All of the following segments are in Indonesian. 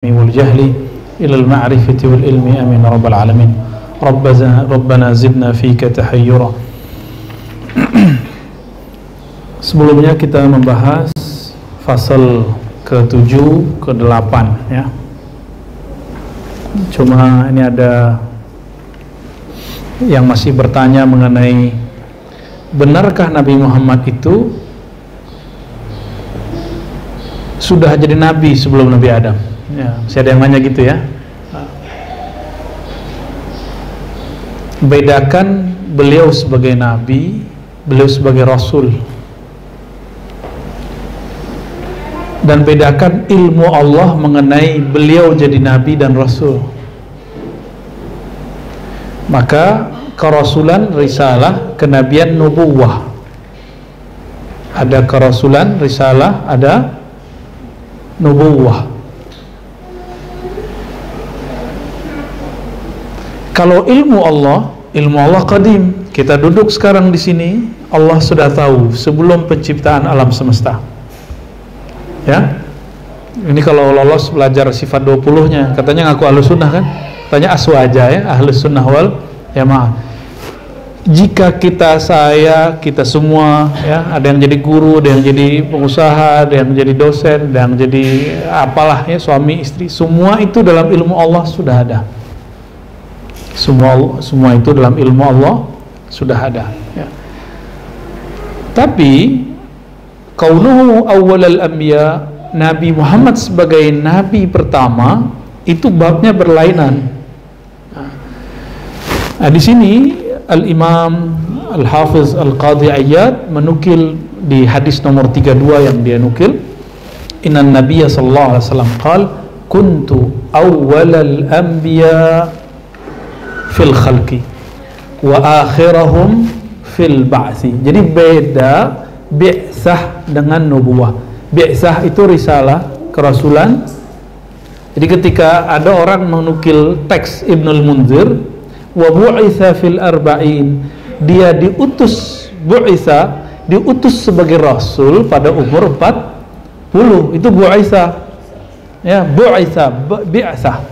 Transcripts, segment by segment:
والجهل إلى المعرفة والعلم أمين رب العالمين ربنا, ربنا زدنا فيك تحيرا Sebelumnya kita membahas fasal ke-7, ke-8 ya. Cuma ini ada yang masih bertanya mengenai benarkah Nabi Muhammad itu sudah jadi nabi sebelum Nabi Adam? Ya, masih ada yang nanya gitu ya. Bedakan beliau sebagai nabi, beliau sebagai rasul. Dan bedakan ilmu Allah mengenai beliau jadi nabi dan rasul. Maka kerasulan, risalah, kenabian, nubuwah. Ada kerasulan, risalah, ada nubuwah. Kalau ilmu Allah, ilmu Allah qadim. Kita duduk sekarang di sini, Allah sudah tahu sebelum penciptaan alam semesta. Ya. Ini kalau lolos belajar sifat 20-nya, katanya ngaku ahlus sunnah kan? Katanya aswaja ya, ahlus sunnah wal ya maaf. Jika kita saya, kita semua ya, ada yang jadi guru, ada yang jadi pengusaha, ada yang jadi dosen, ada yang jadi apalah ya, suami istri, semua itu dalam ilmu Allah sudah ada semua semua itu dalam ilmu Allah sudah ada ya. tapi kaunuhu awwalal anbiya Nabi Muhammad sebagai nabi pertama itu babnya berlainan. Nah, di sini Al Imam Al Hafiz Al Qadhi Ayyad menukil di hadis nomor 32 yang dia nukil. Inna Nabiya sallallahu alaihi wasallam qala kuntu awwalal anbiya fil khalqi wa akhirahum fil ba'si. Jadi beda bi'sah dengan nubuah. Bi'sah itu risalah kerasulan. Jadi ketika ada orang menukil teks Ibnul Munzir wa bu'itha fil arba'in dia diutus bu'itha diutus sebagai rasul pada umur 40 itu bu'itha. Ya bu'itha bi'sah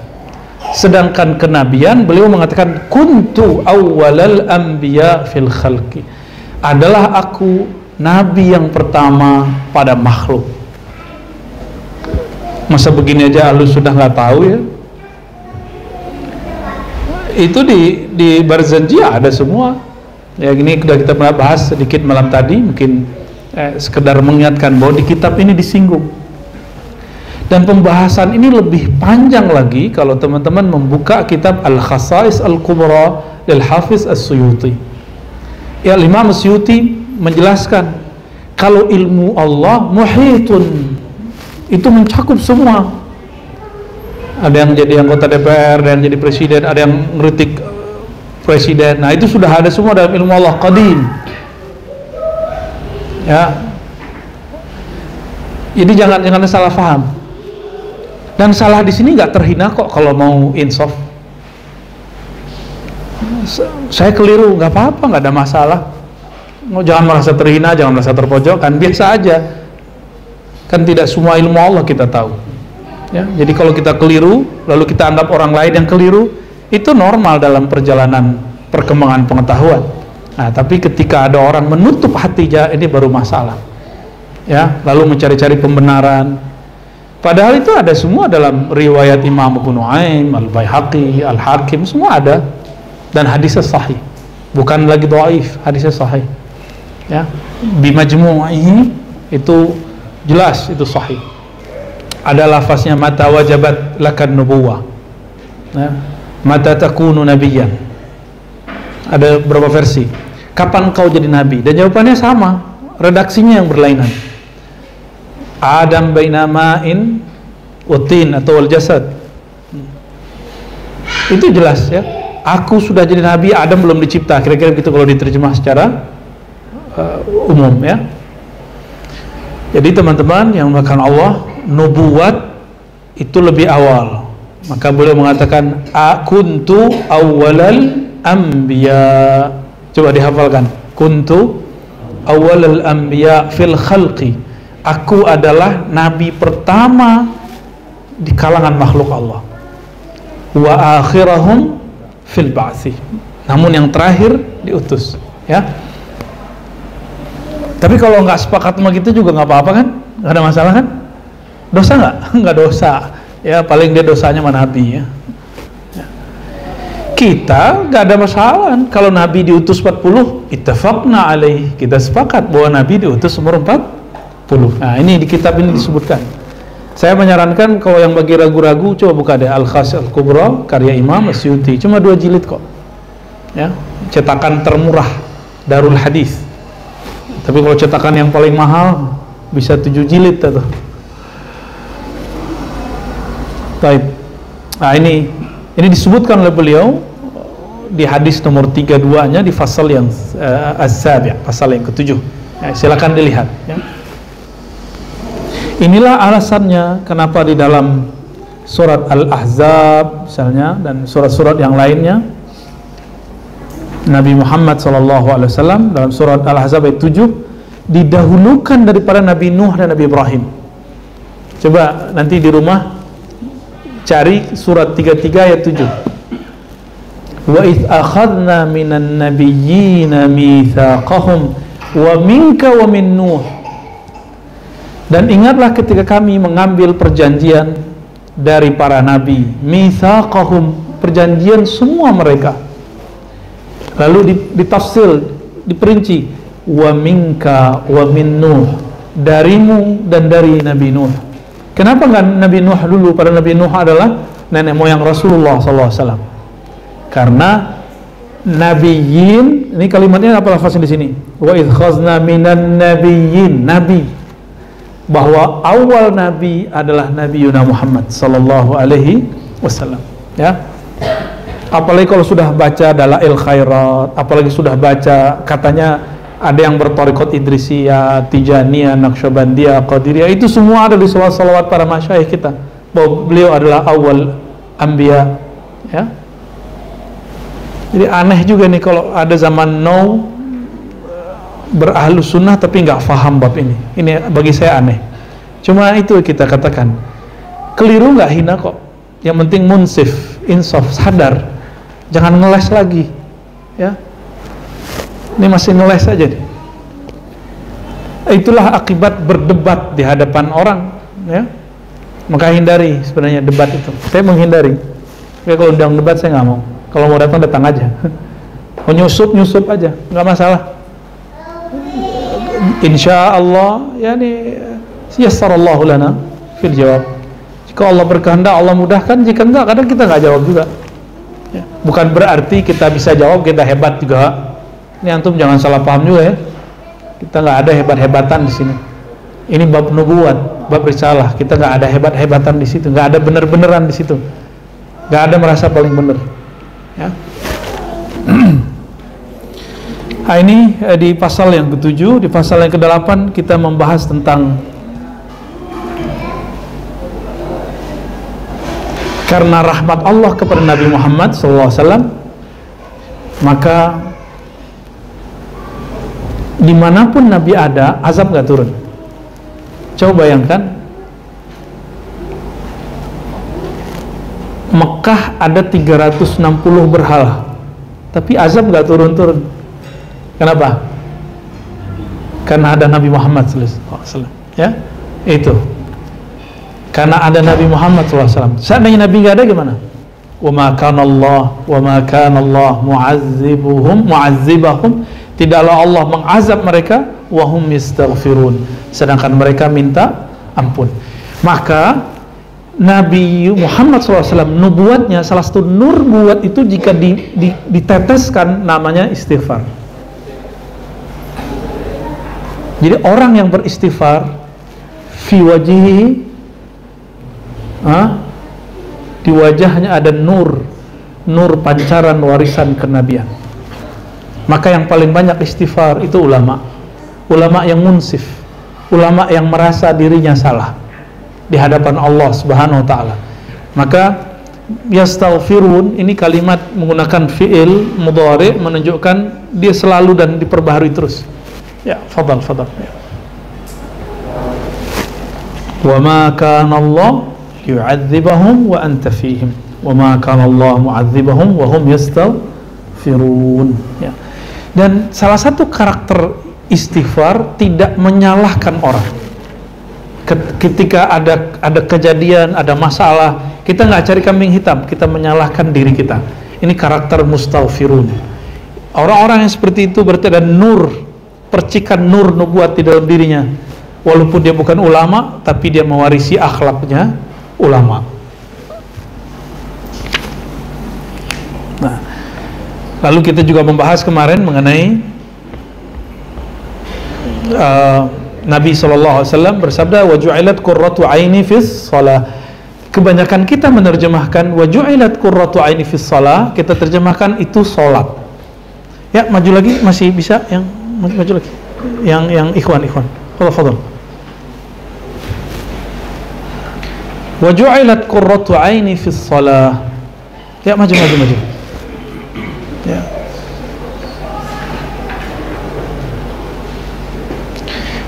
sedangkan kenabian beliau mengatakan kuntu awwalal anbiya fil khalqi. Adalah aku nabi yang pertama pada makhluk. Masa begini aja lu sudah nggak tahu ya? Itu di di Barzanjia ada semua. Ya ini sudah kita bahas sedikit malam tadi mungkin eh, sekedar mengingatkan bahwa di kitab ini disinggung dan pembahasan ini lebih panjang lagi kalau teman-teman membuka kitab Al-Khasais Al-Kubra lil Hafiz As-Suyuti. Ya Imam As-Suyuti menjelaskan kalau ilmu Allah muhitun itu mencakup semua. Ada yang jadi anggota DPR, ada yang jadi presiden, ada yang ngeritik presiden. Nah, itu sudah ada semua dalam ilmu Allah qadim. Ya. Jadi jangan jangan salah paham dan salah di sini nggak terhina kok kalau mau insaf. Saya keliru, nggak apa-apa, nggak ada masalah. Jangan merasa terhina, jangan merasa terpojokkan, biasa aja. Kan tidak semua ilmu Allah kita tahu. Ya, jadi kalau kita keliru, lalu kita anggap orang lain yang keliru, itu normal dalam perjalanan perkembangan pengetahuan. Nah, tapi ketika ada orang menutup hatinya, ini baru masalah. Ya, lalu mencari-cari pembenaran, Padahal itu ada semua dalam riwayat Imam Abu Nuaim, Al-Baihaqi, Al-Hakim, semua ada. Dan hadisnya sahih. Bukan lagi dhaif, hadisnya sahih. Ya. Bimajmu'ihi itu jelas itu sahih. Ada lafaznya mata wajabat lakan nubuwah. Ya. Mata takunu nabiyan. Ada berapa versi? Kapan kau jadi nabi? Dan jawabannya sama, redaksinya yang berlainan Adam baina ma'in utin atau wal jasad. Itu jelas ya. Aku sudah jadi nabi Adam belum dicipta. Kira-kira begitu kalau diterjemah secara uh, umum ya. Jadi teman-teman yang mengatakan Allah nubuat itu lebih awal. Maka beliau mengatakan akuntu awalal anbiya. Coba dihafalkan. Kuntu awalal anbiya fil khalqi aku adalah nabi pertama di kalangan makhluk Allah. Wa akhirahum fil namun yang terakhir diutus ya. Tapi kalau nggak sepakat sama gitu juga nggak apa-apa kan? Nggak ada masalah kan? Dosa nggak? Nggak dosa. Ya paling dia dosanya sama nabi ya. Kita nggak ada masalah. Kalau Nabi diutus 40 ittafaqna alaih. Kita sepakat bahwa Nabi diutus umur 40 nah ini di kitab ini disebutkan saya menyarankan kalau yang bagi ragu-ragu coba buka deh Al-Khas Al-Kubra karya Imam Asyuti cuma dua jilid kok ya cetakan termurah Darul Hadis tapi kalau cetakan yang paling mahal bisa tujuh jilid tuh Baik. Nah ini ini disebutkan oleh beliau di hadis nomor 32-nya di pasal yang uh, az-sabi', pasal yang ketujuh. Ya, silakan dilihat ya. Inilah alasannya kenapa di dalam surat Al-Ahzab misalnya dan surat-surat yang lainnya Nabi Muhammad SAW dalam surat Al-Ahzab ayat 7 didahulukan daripada Nabi Nuh dan Nabi Ibrahim. Coba nanti di rumah cari surat 33 ayat 7 wa id akhadna minan nabiyyina mitsaqahum wa minka wa min nuh dan ingatlah ketika kami mengambil perjanjian dari para nabi mitsaqahum perjanjian semua mereka. Lalu ditafsir diperinci wa minka wa min nuh darimu dan dari nabi nuh. Kenapa enggak nabi nuh dulu? Pada nabi nuh adalah nenek moyang Rasulullah SAW karena nabiyyin ini kalimatnya apa lafaznya di sini? Wa idh khazna minan nabiyyin nabi bahwa awal nabi adalah Nabi Yuna Muhammad sallallahu alaihi wasallam ya. Apalagi kalau sudah baca dalail khairat apalagi sudah baca katanya ada yang bertorikot Idrisiyah, Tijaniyah, Naqsyabandiyah, Qadiriyah itu semua ada di salawat-salawat para masyayikh kita. Bahwa beliau adalah awal anbiya ya. Jadi aneh juga nih kalau ada zaman now berahlu sunnah tapi nggak faham bab ini. Ini bagi saya aneh. Cuma itu kita katakan keliru nggak hina kok. Yang penting munsif, insaf, sadar. Jangan ngeles lagi, ya. Ini masih ngeles aja nih. Itulah akibat berdebat di hadapan orang, ya. Maka hindari sebenarnya debat itu. Saya menghindari. Tapi kalau undang debat saya nggak mau. Kalau mau datang datang aja. Mau nyusup nyusup aja, nggak masalah. Insya Allah, ya nih, yassarallahu lana fil jawab. Jika Allah berkehendak, Allah mudahkan. Jika enggak, kadang kita nggak jawab juga. Ya. Bukan berarti kita bisa jawab, kita hebat juga. Ini antum jangan salah paham juga ya. Kita nggak ada hebat-hebatan di sini. Ini bab nubuat, bab risalah. Kita nggak ada hebat-hebatan di situ, nggak ada bener-beneran di situ. Nggak ada merasa paling bener ya. Nah, ini eh, di pasal yang ketujuh, di pasal yang kedelapan kita membahas tentang karena rahmat Allah kepada Nabi Muhammad SAW maka di mana pun Nabi ada azab gak turun. Coba bayangkan Mekah ada 360 berhala tapi azab gak turun-turun kenapa? karena ada Nabi Muhammad SAW ya? Itu. Karena ada Nabi Muhammad SAW seandainya Nabi gak ada gimana? ma kana Allah ma kana Allah mu'azzibuhum mu'azzibahum. Tidaklah Allah mengazab mereka wa hum yastaghfirun. Sedangkan mereka minta ampun. Maka Nabi Muhammad SAW nubuatnya salah satu nur buat itu jika di, di, diteteskan namanya istighfar jadi orang yang beristighfar fi wajihi ah, di wajahnya ada nur nur pancaran warisan kenabian maka yang paling banyak istighfar itu ulama ulama yang munsif ulama yang merasa dirinya salah di hadapan Allah Subhanahu wa taala. Maka yastaghfirun ini kalimat menggunakan fiil mudhari menunjukkan dia selalu dan diperbaharui terus. Ya, fadal fadal. Ya. Yu'adzibahum wa anta fihim wa ma kana Allah mu'adzibahum wa hum yastaghfirun ya. dan salah satu karakter istighfar tidak menyalahkan orang ketika ada ada kejadian ada masalah kita nggak cari kambing hitam kita menyalahkan diri kita ini karakter mustaghfirun orang-orang yang seperti itu berarti ada nur percikan nur nubuat di dalam dirinya. Walaupun dia bukan ulama tapi dia mewarisi akhlaknya ulama. Nah lalu kita juga membahas kemarin mengenai uh, Nabi SAW bersabda waju'ilat qurratu aini fis salah kebanyakan kita menerjemahkan waju'ilat qurratu aini fis salah kita terjemahkan itu salat ya maju lagi masih bisa yang maju lagi. Yang yang ikhwan ikhwan. Fadal fadal waju'ilat qurratu aini fis salah ya maju maju maju. Ya.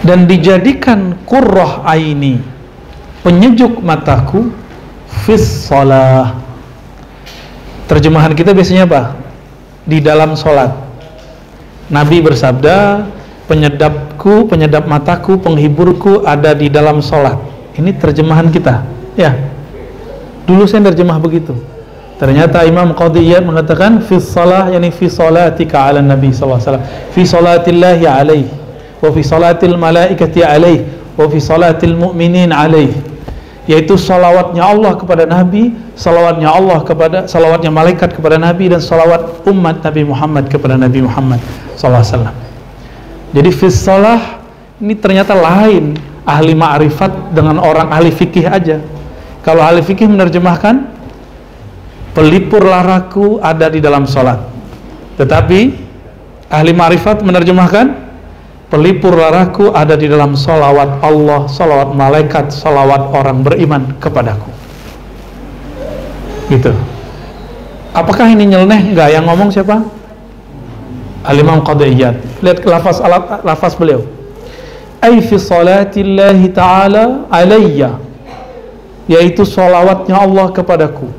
Dan dijadikan kurrah aini penyejuk mataku fis salah terjemahan kita biasanya apa? di dalam solat Nabi bersabda penyedapku, penyedap mataku, penghiburku ada di dalam solat ini terjemahan kita. Ya. Dulu saya terjemah begitu. Ternyata Imam Qadiyat mengatakan fis salah yani fi salatika ala Nabi SAW fi salatillahi alaihi wa fi salatil malaikati alaih wa fi salatil mu'minin alaih yaitu salawatnya Allah kepada Nabi salawatnya Allah kepada salawatnya malaikat kepada Nabi dan salawat umat Nabi Muhammad kepada Nabi Muhammad SAW jadi fi salah ini ternyata lain ahli ma'rifat dengan orang ahli fikih aja. Kalau ahli fikih menerjemahkan pelipur laraku ada di dalam salat. Tetapi ahli ma'rifat menerjemahkan pelipur laraku ada di dalam salawat Allah, salawat malaikat, salawat orang beriman kepadaku. Gitu. Apakah ini nyeleneh? Enggak, yang ngomong siapa? Al-Imam Qadiyat. Lihat lafaz lafaz beliau. Ai fi salatillahi ta'ala alayya. Yaitu salawatnya Allah kepadaku.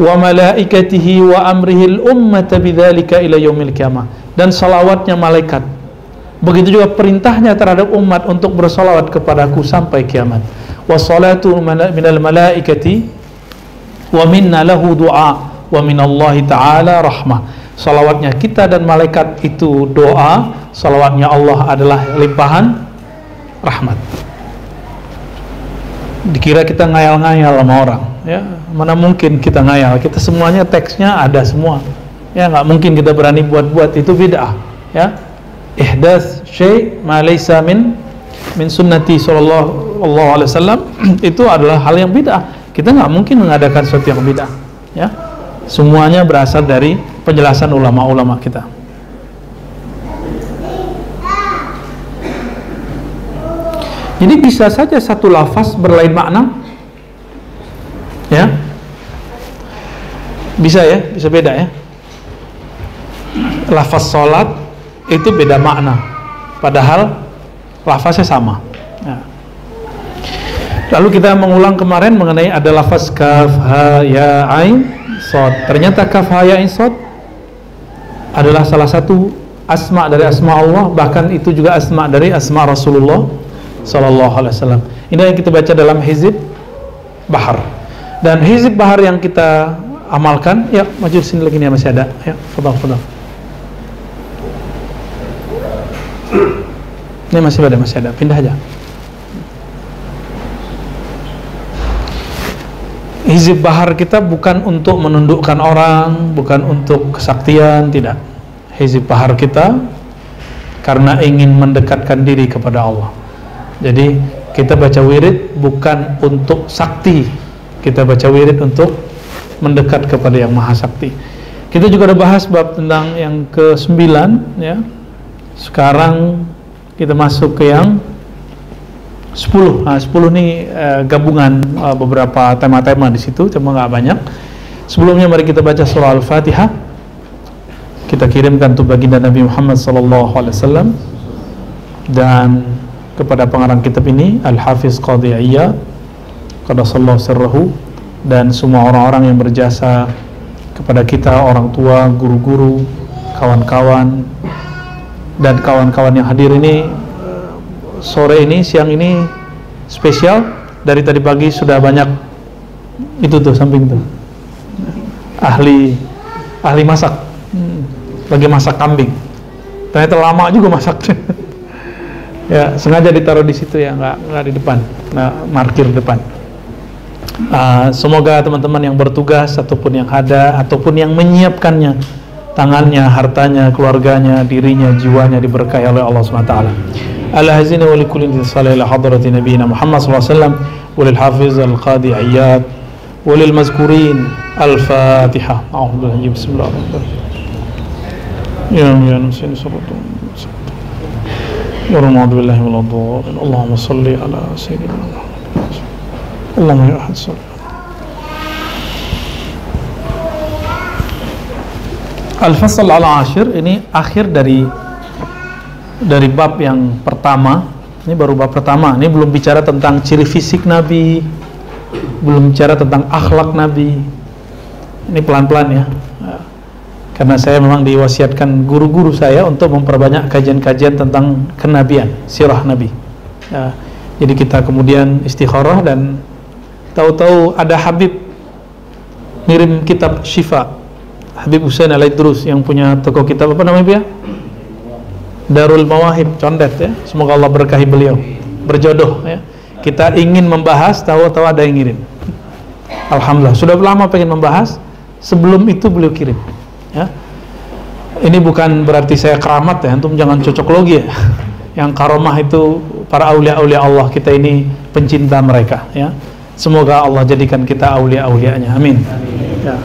Wa malaikatihi wa amrihi al-ummata bidzalika ila yaumil qiyamah. Dan salawatnya malaikat Begitu juga perintahnya terhadap umat untuk bersolawat kepadaku sampai kiamat. Wassalatu minal malaikati wa minna lahu du'a wa minallahi ta'ala rahmah. Salawatnya kita dan malaikat itu doa, salawatnya Allah adalah limpahan rahmat. Dikira kita ngayal-ngayal sama orang, ya mana mungkin kita ngayal? Kita semuanya teksnya ada semua, ya nggak mungkin kita berani buat-buat itu bid'ah, ya ihdas syai' ma laysa min min sunnati sallallahu alaihi wasallam itu adalah hal yang bid'ah. Kita nggak mungkin mengadakan sesuatu yang bid'ah, ya. Semuanya berasal dari penjelasan ulama-ulama kita. Jadi bisa saja satu lafaz berlain makna. Ya. Bisa ya, bisa beda ya. Lafaz salat itu beda makna. Padahal lafaznya sama. Ya. lalu kita mengulang kemarin mengenai ada lafaz kaf ha ya ain sod. Ternyata kaf ha ya ain sod adalah salah satu asma dari asma Allah. Bahkan itu juga asma dari asma Rasulullah sallallahu alaihi wasallam. Ini yang kita baca dalam hizib bahar. Dan hizib bahar yang kita amalkan ya maju sini lagi nih masih ada. Ya fadal fadal Ini masih ada, masih ada. Pindah aja. Hizib bahar kita bukan untuk menundukkan orang, bukan untuk kesaktian, tidak. Hizib bahar kita karena ingin mendekatkan diri kepada Allah. Jadi kita baca wirid bukan untuk sakti, kita baca wirid untuk mendekat kepada yang maha sakti. Kita juga ada bahas bab tentang yang ke-9 ya. Sekarang kita masuk ke yang 10 nah 10 ini uh, gabungan uh, beberapa tema-tema di situ cuma nggak banyak. Sebelumnya mari kita baca surah al-fatihah kita kirimkan untuk baginda Nabi Muhammad SAW dan kepada pengarang kitab ini Al-Hafiz Qadiyah qadasallahu sirrahu dan semua orang-orang yang berjasa kepada kita orang tua, guru-guru, kawan-kawan dan kawan-kawan yang hadir ini sore ini, siang ini spesial. Dari tadi pagi sudah banyak itu tuh samping tuh. Ahli ahli masak. Lagi masak kambing. Ternyata lama juga masak ya sengaja ditaruh di situ ya nggak nggak di depan. Nggak markir depan. Uh, semoga teman-teman yang bertugas ataupun yang ada ataupun yang menyiapkannya tangannya hartanya keluarganya dirinya jiwanya diberkahi oleh Allah swt على هزين ولكل اتصال إلى حضرة نبينا محمد صلى الله عليه وسلم وللحافظ القاضي عياد وللمذكورين الفاتحة أعوذ بالله بسم الله الرحمن الرحيم يا يا نسين صلاة ورمى بالله من الضالين اللهم صل على سيدنا محمد اللهم يا أحد صل Al-Fasal al-Ashir ini akhir dari dari bab yang pertama. Ini baru bab pertama. Ini belum bicara tentang ciri fisik Nabi belum bicara tentang akhlak Nabi. Ini pelan-pelan ya. Karena saya memang diwasiatkan guru-guru saya untuk memperbanyak kajian-kajian tentang kenabian sirah Nabi. Ya, jadi kita kemudian istikharah dan tahu-tahu ada Habib ngirim kitab Syifa Habib Hussein Alaidrus yang punya toko kitab apa namanya ya Darul Mawahib condet ya. Semoga Allah berkahi beliau. Berjodoh ya. Kita ingin membahas tahu-tahu ada yang ngirim. Alhamdulillah. Sudah lama pengen membahas sebelum itu beliau kirim ya. Ini bukan berarti saya keramat ya. Antum jangan cocok logi ya. Yang karomah itu para aulia-aulia Allah kita ini pencinta mereka ya. Semoga Allah jadikan kita aulia-aulianya. Amin, amin. Ya.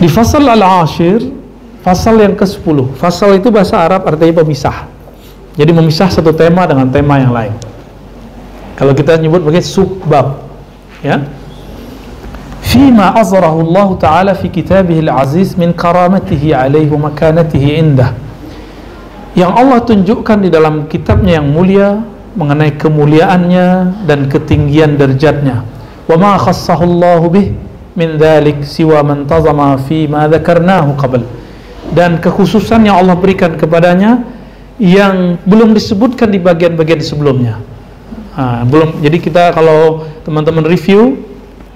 Di fasal al-ashir Fasal yang ke-10. Fasal itu bahasa Arab artinya pemisah. Jadi memisah satu tema dengan tema yang lain. Kalau kita nyebut sebagai subbab, ya. Fima azrahu Allah Ta'ala fi kitabihil aziz min karamatihi alaihi wa makanatihi indah. Yang Allah tunjukkan di dalam kitabnya yang mulia mengenai kemuliaannya dan ketinggian derajatnya. Wa ma khassahu Allah bih min dhalik siwa man tazama fi ma dzakarnahu qabl dan kekhususan yang Allah berikan kepadanya yang belum disebutkan di bagian-bagian sebelumnya. Nah, belum. Jadi kita kalau teman-teman review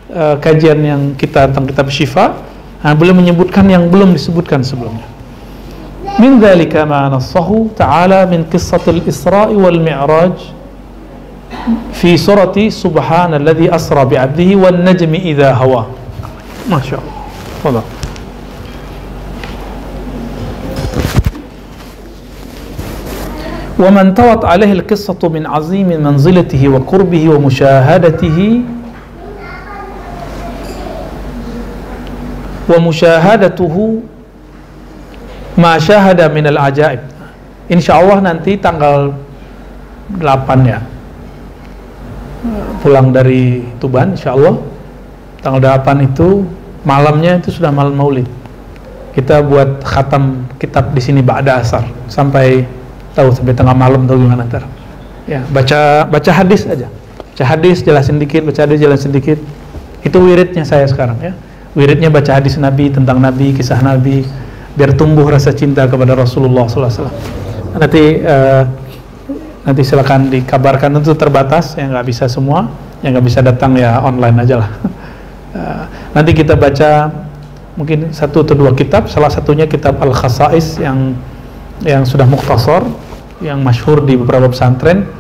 uh, kajian yang kita tentang kitab Syifa, nah, belum menyebutkan yang belum disebutkan sebelumnya. Min dzalika ma nassahu ta'ala min qissatil Isra'i wal Mi'raj fi surati Subhanalladzi asra 'abdihi wan najmi idza hawa. Masya Allah. ومن طوت عليه القصة من عظيم منزلته وقربه ومشاهدته ومشاهدته ما شاهد من العجائب Insya Allah nanti tanggal 8 ya pulang dari Tuban Insya Allah tanggal 8 itu malamnya itu sudah malam maulid. Kita buat khatam kitab di sini Ba'da Asar. Sampai tahu sampai tengah malam tahu gimana ntar. Ya baca baca hadis aja. Baca hadis jelasin dikit baca hadis jelasin dikit. Itu wiridnya saya sekarang ya. Wiridnya baca hadis Nabi tentang Nabi kisah Nabi biar tumbuh rasa cinta kepada Rasulullah SAW nanti uh, nanti silakan dikabarkan. Itu terbatas yang nggak bisa semua. Yang nggak bisa datang ya online aja lah uh, nanti kita baca mungkin satu atau dua kitab. Salah satunya kitab Al Khasais yang yang sudah muktasar yang masyhur di beberapa pesantren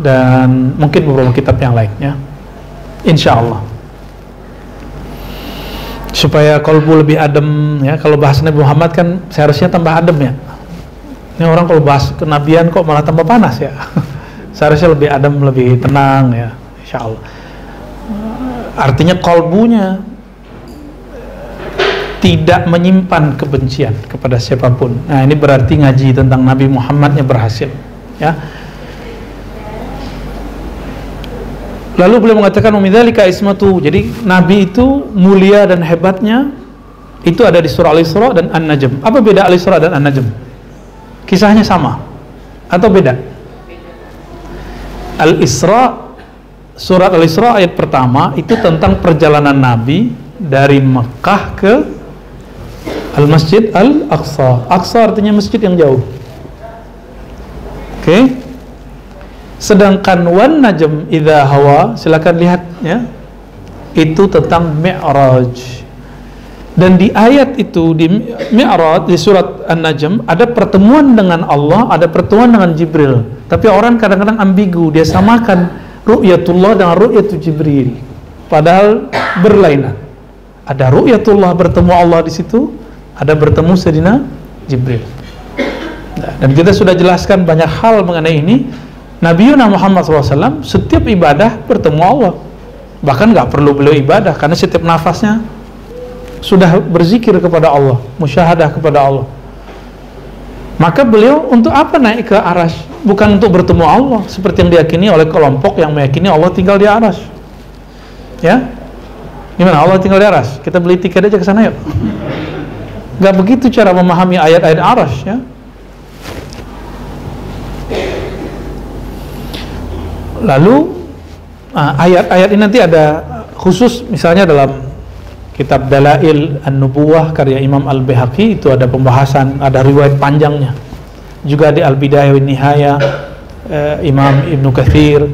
dan mungkin beberapa kitab yang lainnya. Insya Allah supaya kolbu lebih adem ya. Kalau bahas Nabi Muhammad kan seharusnya tambah adem ya. Ini orang kalau bahas kenabian kok malah tambah panas ya. Seharusnya lebih adem lebih tenang ya. Insya Allah artinya kolbunya tidak menyimpan kebencian kepada siapa pun. Nah, ini berarti ngaji tentang Nabi Muhammadnya berhasil, ya. Lalu beliau mengatakan umidzalika ismatu. Jadi nabi itu mulia dan hebatnya itu ada di surah Al-Isra dan An-Najm. Apa beda Al-Isra dan An-Najm? Kisahnya sama atau beda? Al-Isra surat Al-Isra ayat pertama itu tentang perjalanan Nabi dari Mekah ke Al-Masjid Al-Aqsa. Aqsa artinya masjid yang jauh. Oke. Okay. Sedangkan wan najm idza hawa, silakan lihat ya. Itu tentang Mi'raj. Dan di ayat itu di Mi'raj di surat An-Najm ada pertemuan dengan Allah, ada pertemuan dengan Jibril. Tapi orang kadang-kadang ambigu, dia samakan ru'yatullah dengan ru'yatu Jibril. Padahal berlainan. Ada ru'yatullah bertemu Allah di situ, ada bertemu Sayyidina Jibril. Nah, dan kita sudah jelaskan banyak hal mengenai ini. Nabi Muhammad SAW setiap ibadah bertemu Allah. Bahkan nggak perlu beliau ibadah karena setiap nafasnya sudah berzikir kepada Allah, musyahadah kepada Allah. Maka beliau untuk apa naik ke aras? Bukan untuk bertemu Allah seperti yang diyakini oleh kelompok yang meyakini Allah tinggal di aras. Ya, gimana Allah tinggal di aras? Kita beli tiket aja ke sana yuk. Gak begitu cara memahami ayat-ayat aras ya. Lalu ah, ayat-ayat ini nanti ada khusus misalnya dalam kitab Dalail An-Nubuwah karya Imam Al-Bihaqi itu ada pembahasan, ada riwayat panjangnya. Juga di Al-Bidayah wa Nihaya eh, Imam Ibnu Kathir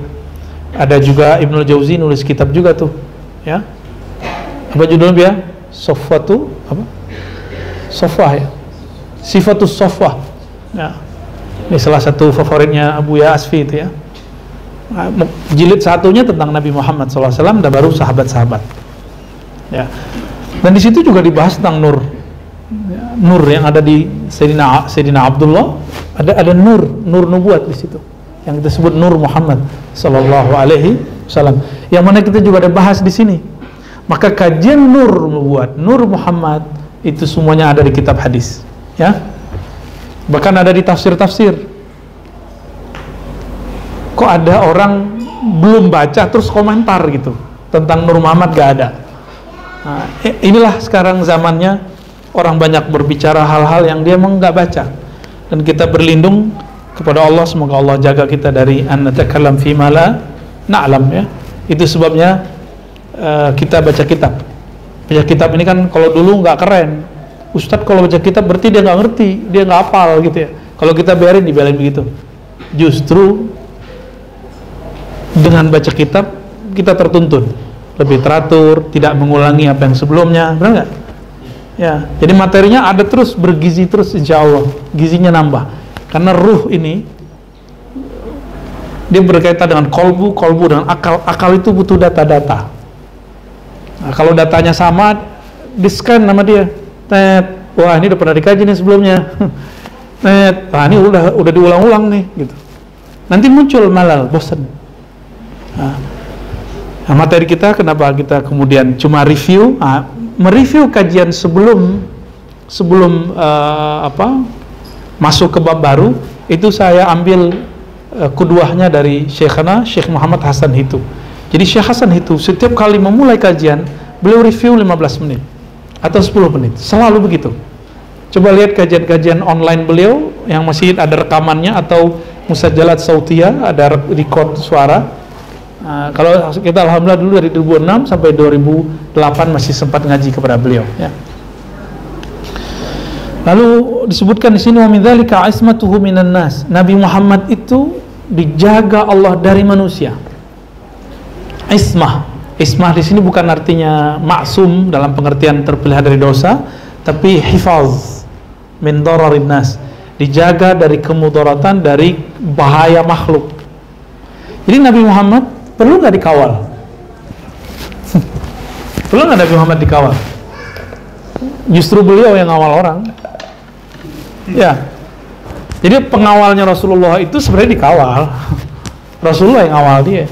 ada juga Ibnu Jauzi nulis kitab juga tuh, ya. Apa judulnya dia? Sofwatu apa? Sofwah ya. Sifatus Sofwah. Ya. Ini salah satu favoritnya Abu Ya Asfi itu ya. Nah, jilid satunya tentang Nabi Muhammad SAW dan baru sahabat-sahabat ya. Dan di situ juga dibahas tentang nur. Ya, nur yang ada di Sayyidina, Sayyidina Abdullah ada ada nur nur nubuat di situ. Yang kita sebut nur Muhammad sallallahu alaihi wasallam. Yang mana kita juga ada bahas di sini. Maka kajian nur nubuat nur Muhammad itu semuanya ada di kitab hadis. Ya. Bahkan ada di tafsir-tafsir. Kok ada orang belum baca terus komentar gitu tentang Nur Muhammad gak ada Nah, inilah sekarang zamannya orang banyak berbicara hal-hal yang dia memang nggak baca. Dan kita berlindung kepada Allah semoga Allah jaga kita dari an natakalam fi mala na'lam ya. Itu sebabnya uh, kita baca kitab. Baca kitab ini kan kalau dulu nggak keren. Ustadz kalau baca kitab berarti dia nggak ngerti, dia nggak hafal gitu ya. Kalau kita biarin dibelain begitu. Justru dengan baca kitab kita tertuntun lebih teratur, tidak mengulangi apa yang sebelumnya, benar nggak? Ya, jadi materinya ada terus bergizi terus insya Allah, gizinya nambah. Karena ruh ini dia berkaitan dengan kolbu, kolbu dengan akal, akal itu butuh data-data. Nah, kalau datanya sama, di scan nama dia, tet, wah ini udah pernah dikaji nih sebelumnya, tet, wah ini udah udah diulang-ulang nih, gitu. Nanti muncul malal, bosan. Nah, Nah, materi kita kenapa kita kemudian cuma review, nah, mereview kajian sebelum sebelum uh, apa masuk ke bab baru itu saya ambil uh, keduanya dari Syekhana Syekh Muhammad Hasan Hitu. Jadi Syekh Hasan Hitu setiap kali memulai kajian beliau review 15 menit atau 10 menit, selalu begitu. Coba lihat kajian-kajian online beliau yang masih ada rekamannya atau musajalat sautia, ada record suara Nah, kalau kita alhamdulillah dulu dari 2006 sampai 2008 masih sempat ngaji kepada beliau ya. Lalu disebutkan di sini wa ismatuhu minan nas. Nabi Muhammad itu dijaga Allah dari manusia. Ismah. Ismah di sini bukan artinya maksum dalam pengertian terpelihara dari dosa, tapi hifaz min dararin nas. Dijaga dari kemudaratan dari bahaya makhluk. Jadi Nabi Muhammad Perlu nggak dikawal? Perlu nggak Nabi Muhammad dikawal? Justru beliau yang ngawal orang. Ya. Jadi pengawalnya Rasulullah itu sebenarnya dikawal. Rasulullah yang ngawal dia.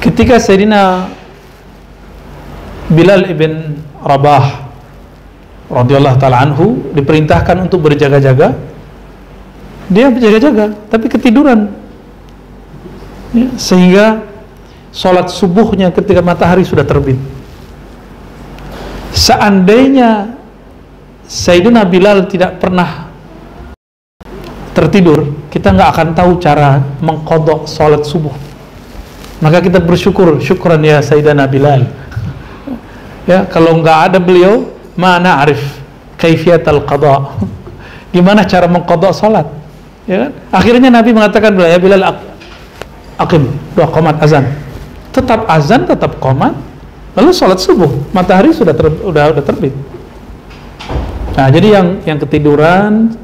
Ketika Sayyidina Bilal ibn Rabah radhiyallahu taala anhu diperintahkan untuk berjaga-jaga, dia berjaga-jaga tapi ketiduran ya, sehingga sholat subuhnya ketika matahari sudah terbit seandainya Sayyidina Bilal tidak pernah tertidur kita nggak akan tahu cara mengkodok sholat subuh Maka kita bersyukur, syukran ya Sayyidina Bilal. Ya, kalau nggak ada beliau, mana arif kaifiat al-qada. Gimana cara mengqada salat? Ya kan? Akhirnya Nabi mengatakan ya Bilal akim, dua komat azan. Tetap azan, tetap komat. Lalu salat subuh, matahari sudah ter, udah udah terbit. Nah, jadi yang yang ketiduran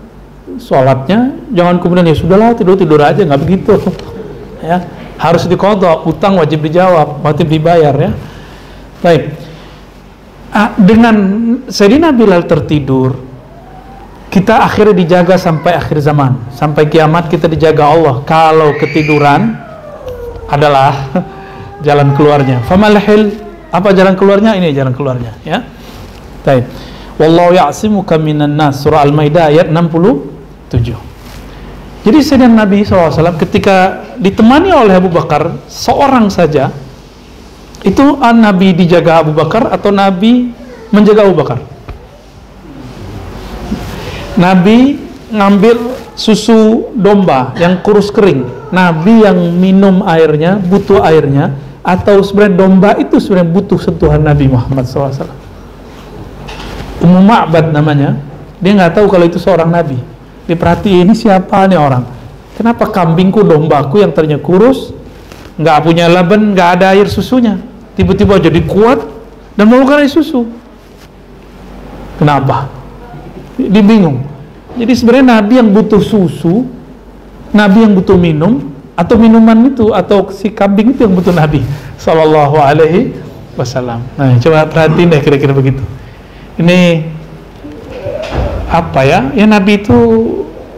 sholatnya jangan kemudian ya sudahlah tidur tidur aja nggak begitu ya harus dikodok utang wajib dijawab wajib dibayar ya baik dengan Sayyidina Bilal tertidur kita akhirnya dijaga sampai akhir zaman sampai kiamat kita dijaga Allah kalau ketiduran adalah jalan keluarnya famalhil apa jalan keluarnya ini jalan keluarnya ya baik Wallahu ya'simuka minan nas surah Al-Maidah ayat 67. Jadi Sayyidina Nabi SAW ketika ditemani oleh Abu Bakar seorang saja itu Nabi dijaga Abu Bakar atau Nabi menjaga Abu Bakar? Nabi ngambil susu domba yang kurus kering. Nabi yang minum airnya, butuh airnya, atau sebenarnya domba itu sebenarnya butuh sentuhan Nabi Muhammad SAW. Ummu Ma'bad namanya dia nggak tahu kalau itu seorang nabi. Diperhatiin ini siapa nih orang? Kenapa kambingku dombaku yang ternyata kurus nggak punya laban nggak ada air susunya tiba-tiba jadi kuat dan mengeluarkan air susu? Kenapa? Dia bingung. Jadi sebenarnya nabi yang butuh susu nabi yang butuh minum atau minuman itu atau si kambing itu yang butuh nabi sallallahu alaihi wasallam. Nah coba perhatiin deh kira-kira begitu. Ini apa ya? Ya Nabi itu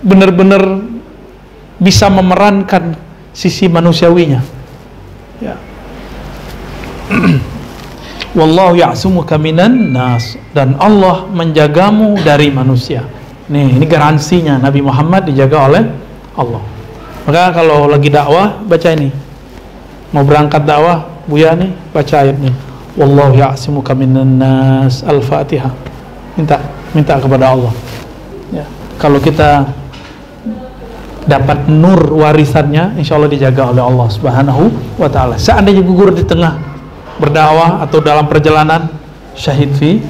benar-benar bisa memerankan sisi manusiawinya. Ya. Wallahu ya'sumuka minan nas. Dan Allah menjagamu dari manusia. Nih ini garansinya Nabi Muhammad dijaga oleh Allah. Maka kalau lagi dakwah baca ini. Mau berangkat dakwah Buya nih baca ayat nih wallahu ya'simuka minan nas. Al-fatihah. Minta minta kepada Allah. Ya. Kalau kita dapat nur warisannya insya Allah dijaga oleh Allah subhanahu wa ta'ala. Seandainya gugur di tengah berdakwah atau dalam perjalanan syahid fi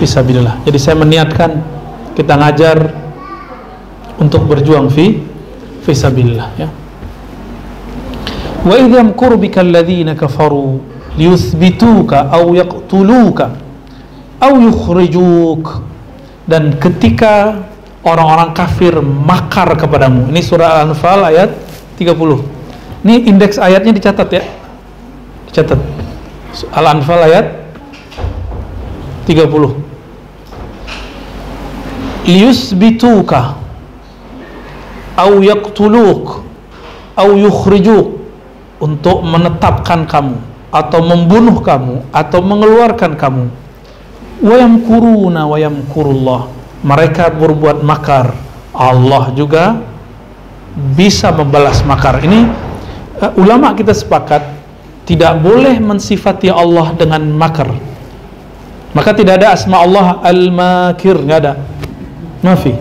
fisabilillah jadi saya meniatkan kita ngajar untuk berjuang fi fisabilillah ya. Wa idham kurbika alladhina kafaru liyuthbituka au yaqtuluka au yukhrijuk. Dan ketika orang-orang kafir makar kepadamu ini surah Al-Anfal ayat 30 ini indeks ayatnya dicatat ya. Dicatat. Al-Anfal ayat 30 liyusbituka au yaqtuluk au yukhrijuk untuk menetapkan kamu atau membunuh kamu atau mengeluarkan kamu. Wayam kuruna wayam kurullah mereka berbuat makar. Allah juga bisa membalas makar ini. Uh, ulama kita sepakat tidak boleh mensifati Allah dengan makar. Maka tidak ada asma Allah al-makir nggak ada. Mafi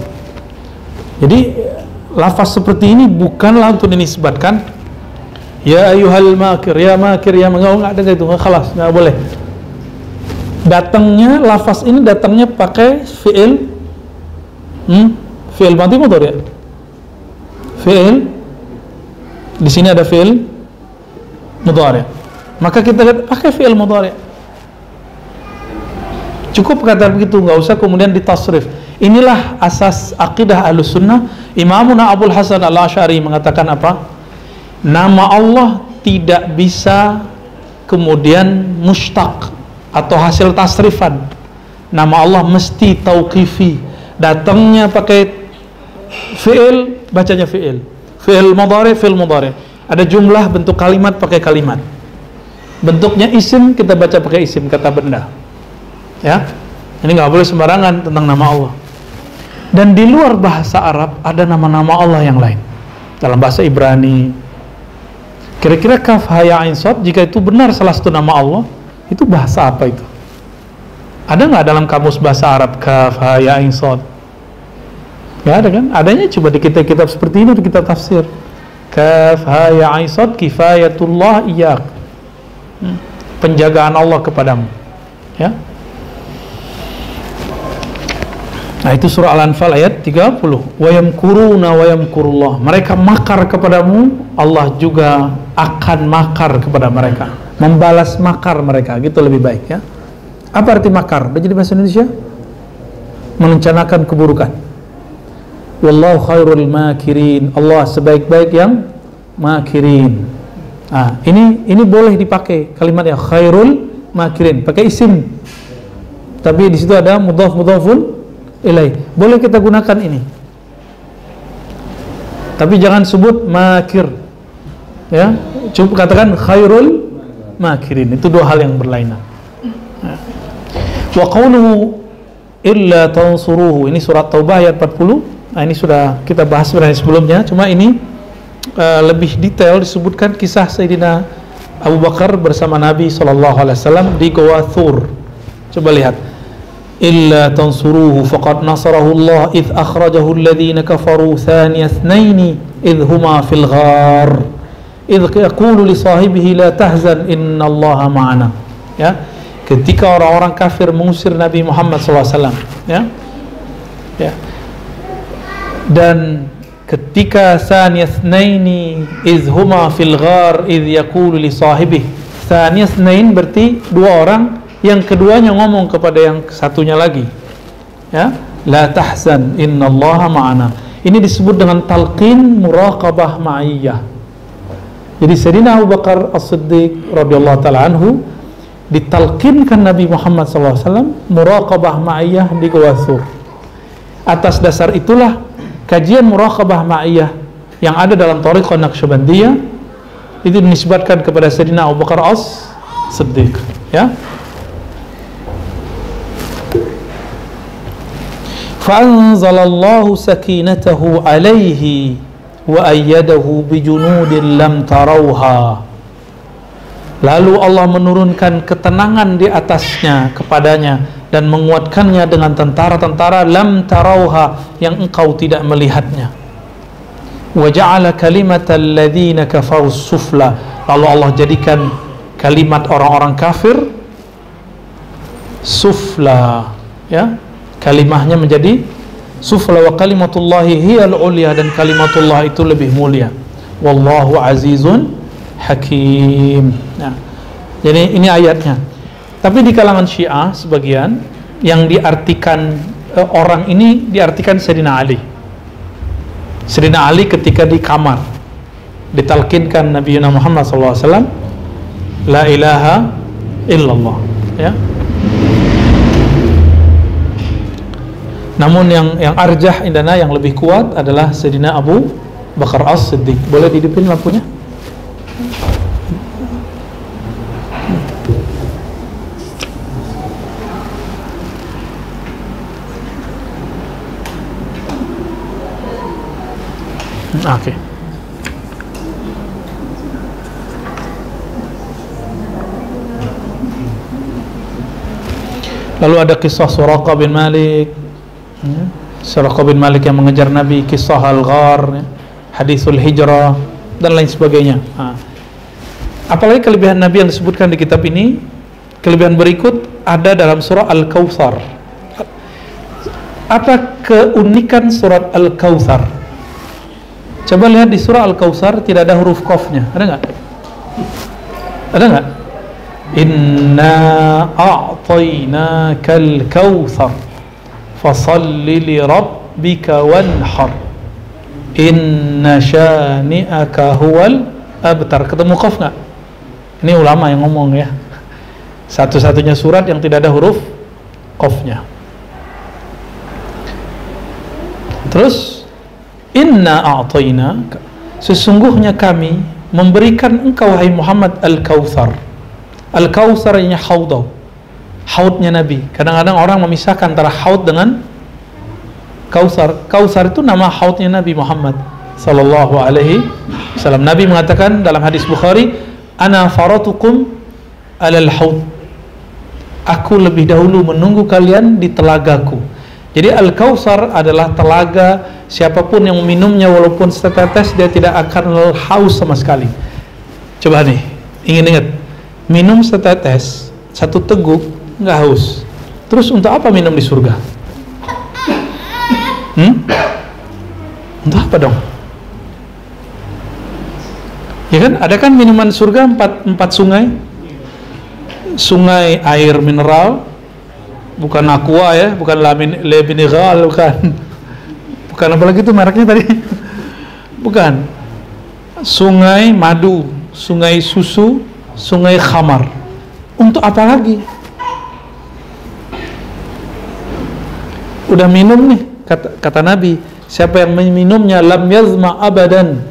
jadi lafaz seperti ini bukanlah untuk dinisbatkan Ya ayuhal makir, ya makir, ya mengau nggak ada itu, nggak kelas, nggak boleh. Datangnya lafaz ini datangnya pakai fiil, hmm, fiil mati motor ya. Fiil, di sini ada fiil mudhari. Maka kita pakai fiil mudhari. Cukup kata begitu, nggak usah kemudian ditasrif. Inilah asas akidah sunnah. Imamuna Abdul Hasan al Ashari mengatakan apa? nama Allah tidak bisa kemudian mustaq atau hasil tasrifan. Nama Allah mesti tauqifi. Datangnya pakai fi'il bacanya fi'il. Fi'il mudhari fi'il mudhari. Ada jumlah bentuk kalimat pakai kalimat. Bentuknya isim kita baca pakai isim kata benda. Ya? Ini nggak boleh sembarangan tentang nama Allah dan di luar bahasa Arab ada nama-nama Allah yang lain dalam bahasa Ibrani Kira-kira kaf haya ain sod jika itu benar salah satu nama Allah, itu bahasa apa itu? Ada nggak dalam kamus bahasa Arab kaf haya ain sod? Gak ada kan? Adanya coba di kitab-kitab seperti ini di kitab tafsir. kaf ha ya aisad kifayatullah iyak hmm. penjagaan Allah kepadamu ya Nah itu surah Al-Anfal ayat 30. Wa yamkuruna wa yamkurullah. Mereka makar kepadamu, Allah juga akan makar kepada mereka. Membalas makar mereka, gitu lebih baik ya. Apa arti makar? Udah jadi bahasa Indonesia? Merencanakan keburukan. Wallahu khairul makirin. Allah sebaik-baik yang makirin. Ah, ini ini boleh dipakai kalimat yang khairul makirin, pakai isim. Tapi di situ ada mudhaf mudhafun ilaih. Boleh kita gunakan ini. Tapi jangan sebut makir. Ya, cukup katakan khairul makirin. Itu dua hal yang berlainan. Ya. Wa qawluhu illa tansuruhu. Ini surat Taubah ayat 40. Nah, ini sudah kita bahas sebenarnya sebelumnya, cuma ini uh, lebih detail disebutkan kisah Sayyidina Abu Bakar bersama Nabi SAW di Goa Thur. Coba lihat. إلا تنصروه فقد نصره الله إذ أخرجه الذين كفروا ثاني اثنين إذ هما في الغار إذ يقول لصاحبه لا تحزن إن الله معنا ya ketika orang-orang kafir mengusir Nabi Muhammad SAW ya ya dan ketika saniyasnaini iz huma fil ghar iz yaqulu li sahibih saniyasnain berarti dua orang yang keduanya ngomong kepada yang satunya lagi. Ya? La tahzan innallaha ma'ana. Ini disebut dengan talqin muraqabah ma'iyah. Jadi Sayyidina Abu Bakar As-Siddiq radhiyallahu taala anhu ditalkinkan Nabi Muhammad SAW muraqabah ma'iyah di Gawasur atas dasar itulah kajian muraqabah ma'iyah yang ada dalam Tariqah Naqsyabandiyah itu dinisbatkan kepada Sayyidina Abu Bakar As-Siddiq. Ya فأنزل الله سكينته عليه وأيده بجنود لم تروها Lalu Allah menurunkan ketenangan di atasnya kepadanya dan menguatkannya dengan tentara-tentara lam tarauha yang engkau tidak melihatnya. Wa ja'ala kalimatal ladzina kafaru sufla. Lalu Allah jadikan kalimat orang-orang kafir sufla, ya, kalimahnya menjadi sufla wa kalimatullahi hiyal ulia dan kalimatullah itu lebih mulia. Wallahu azizun hakim. Nah, jadi ini ayatnya. Tapi di kalangan syiah sebagian yang diartikan uh, orang ini diartikan Sayyidina Ali. Sayyidina Ali ketika di kamar ditalkinkan Nabi Muhammad SAW la ilaha illallah ya Namun yang yang arjah indana yang lebih kuat adalah Sayyidina Abu Bakar As-Siddiq. Boleh dihidupin lampunya? Oke. Okay. Lalu ada kisah Suraqah bin Malik ya. Suraqah bin Malik yang mengejar Nabi kisah Al-Ghar ya. hadisul hijrah dan lain sebagainya. Ha. apalagi kelebihan Nabi yang disebutkan di kitab ini kelebihan berikut ada dalam surah Al-Kawthar. Apa keunikan surat Al-Kawthar? Coba lihat di surah Al-Kawthar tidak ada huruf kofnya ada nggak? Ada nggak? Inna a'tainakal kawthar fasalli li rabbika wanhar. Inna syani'aka huwal abtar. Ketemu qaf nggak? Ini ulama yang ngomong ya. Satu-satunya surat yang tidak ada huruf qafnya. Terus inna a'tayna. Sesungguhnya kami memberikan engkau wahai Muhammad al-kautsar al-kautsar ini haudau haudnya Nabi. Kadang-kadang orang memisahkan antara haud dengan kausar. Kausar itu nama haudnya Nabi Muhammad sallallahu alaihi wasallam. Nabi mengatakan dalam hadis Bukhari, "Ana faratukum alal haud." Aku lebih dahulu menunggu kalian di telagaku. Jadi Al-Kautsar adalah telaga siapa pun yang minumnya walaupun setetes dia tidak akan haus sama sekali. Coba nih, ingin ingat, minum setetes satu teguk nggak haus. Terus untuk apa minum di surga? Hmm? Untuk apa dong? Ya kan, ada kan minuman surga empat, empat sungai? Sungai air mineral, bukan aqua ya, bukan lamin, le mineral, bukan. Bukan apa lagi itu mereknya tadi? Bukan. Sungai madu, sungai susu, sungai khamar. Untuk apa lagi? Udah minum nih, kata, kata Nabi, siapa yang meminumnya lam yazma abadan.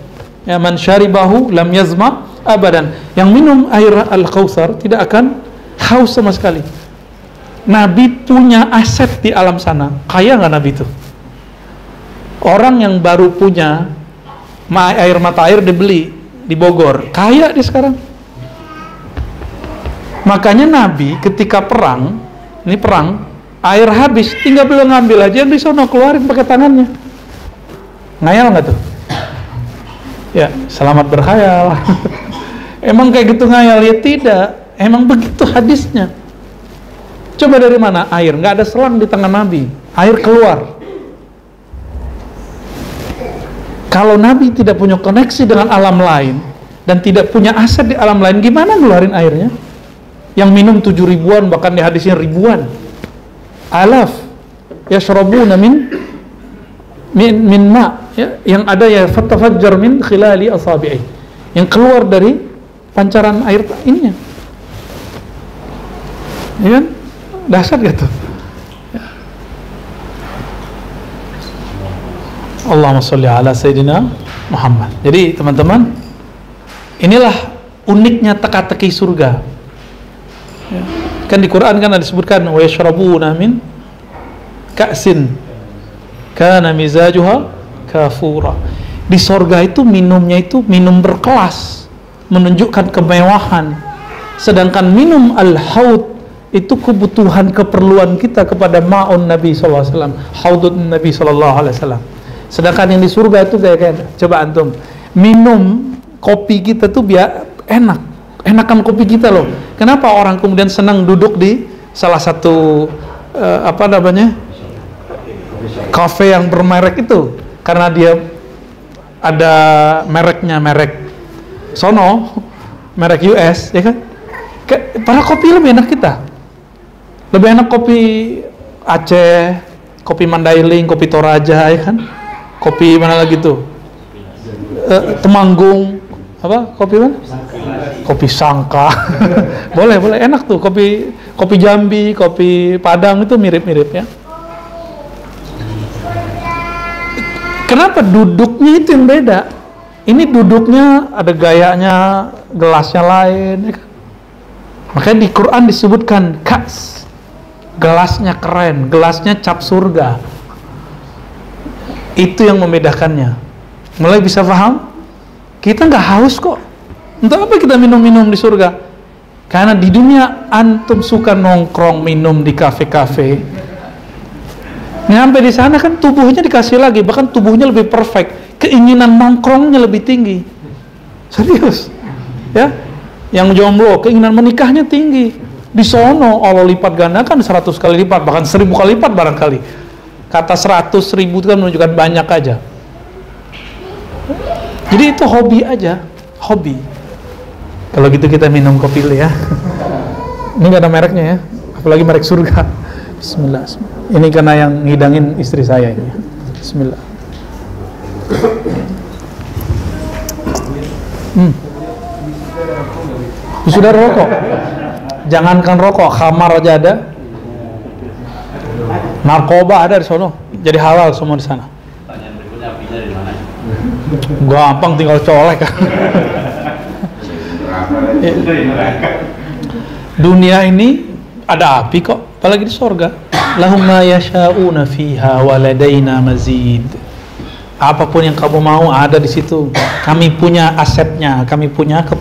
Ya man syaribahu lam yazma abadan. Yang minum air al-kautsar tidak akan haus sama sekali. Nabi punya aset di alam sana. Kaya nggak Nabi itu? Orang yang baru punya air mata air dibeli di Bogor, kaya dia sekarang. Makanya Nabi ketika perang, ini perang, air habis, tinggal belum ngambil aja di sana keluarin pakai tangannya. Ngayal nggak tuh? Ya, selamat berkhayal. Emang kayak gitu ngayal ya tidak. Emang begitu hadisnya. Coba dari mana air? Nggak ada selang di tangan Nabi. Air keluar. Kalau Nabi tidak punya koneksi dengan alam lain dan tidak punya aset di alam lain, gimana ngeluarin airnya? Yang minum tujuh ribuan bahkan di hadisnya ribuan. Alaf yashrabuna min min min ma ya, yang ada ya fatafajjar min khilali asabi'i yang keluar dari pancaran air ininya. Ya kan? Dahsyat gitu. Allahumma sholli ala Sayyidina Muhammad. Jadi teman-teman, inilah uniknya teka-teki surga. Ya. Kan di Quran kan ada disebutkan wa yashrabuna min ka'sin kana mizajuha kafura. Di surga itu minumnya itu minum berkelas, menunjukkan kemewahan. Sedangkan minum al-haud itu kebutuhan keperluan kita kepada ma'un Nabi SAW haudun Nabi SAW sedangkan yang di surga itu kayak, kayak coba antum minum kopi kita tuh biar enak enakan kopi kita loh kenapa orang kemudian senang duduk di salah satu uh, apa namanya kafe yang bermerek itu karena dia ada mereknya merek sono merek US ya kan para kopi lebih enak kita lebih enak kopi Aceh, kopi Mandailing, kopi Toraja, ya kan? Kopi mana lagi tuh? Uh, Temanggung, apa? Kopi mana? Kopi Sangka. boleh, boleh. Enak tuh kopi kopi Jambi, kopi Padang itu mirip-mirip ya. Kenapa duduknya itu yang beda? Ini duduknya ada gayanya, gelasnya lain, ya kan? Makanya di Quran disebutkan kas gelasnya keren, gelasnya cap surga. Itu yang membedakannya. Mulai bisa paham? Kita nggak haus kok. Untuk apa kita minum-minum di surga? Karena di dunia antum suka nongkrong minum di kafe-kafe. Nyampe di sana kan tubuhnya dikasih lagi, bahkan tubuhnya lebih perfect. Keinginan nongkrongnya lebih tinggi. Serius. Ya. Yang jomblo, keinginan menikahnya tinggi di sono Allah lipat gandakan 100 kali lipat, bahkan 1000 kali lipat barangkali. Kata 100 ribu itu kan menunjukkan banyak aja. Jadi itu hobi aja, hobi. Kalau gitu kita minum kopi dulu ya. Ini gak ada mereknya ya, apalagi merek surga. Bismillah. Ini karena yang ngidangin istri saya ini. Bismillah. Hmm. Sudah rokok jangankan rokok, kamar aja ada. Narkoba ada di sono. Jadi halal semua di sana. Gampang tinggal colek. Dunia ini ada api kok, apalagi di sorga. Lahum ma yasha'una fiha waladaina mazid. Apa pun yang kamu mau ada di situ. Kami punya asetnya, kami punya ke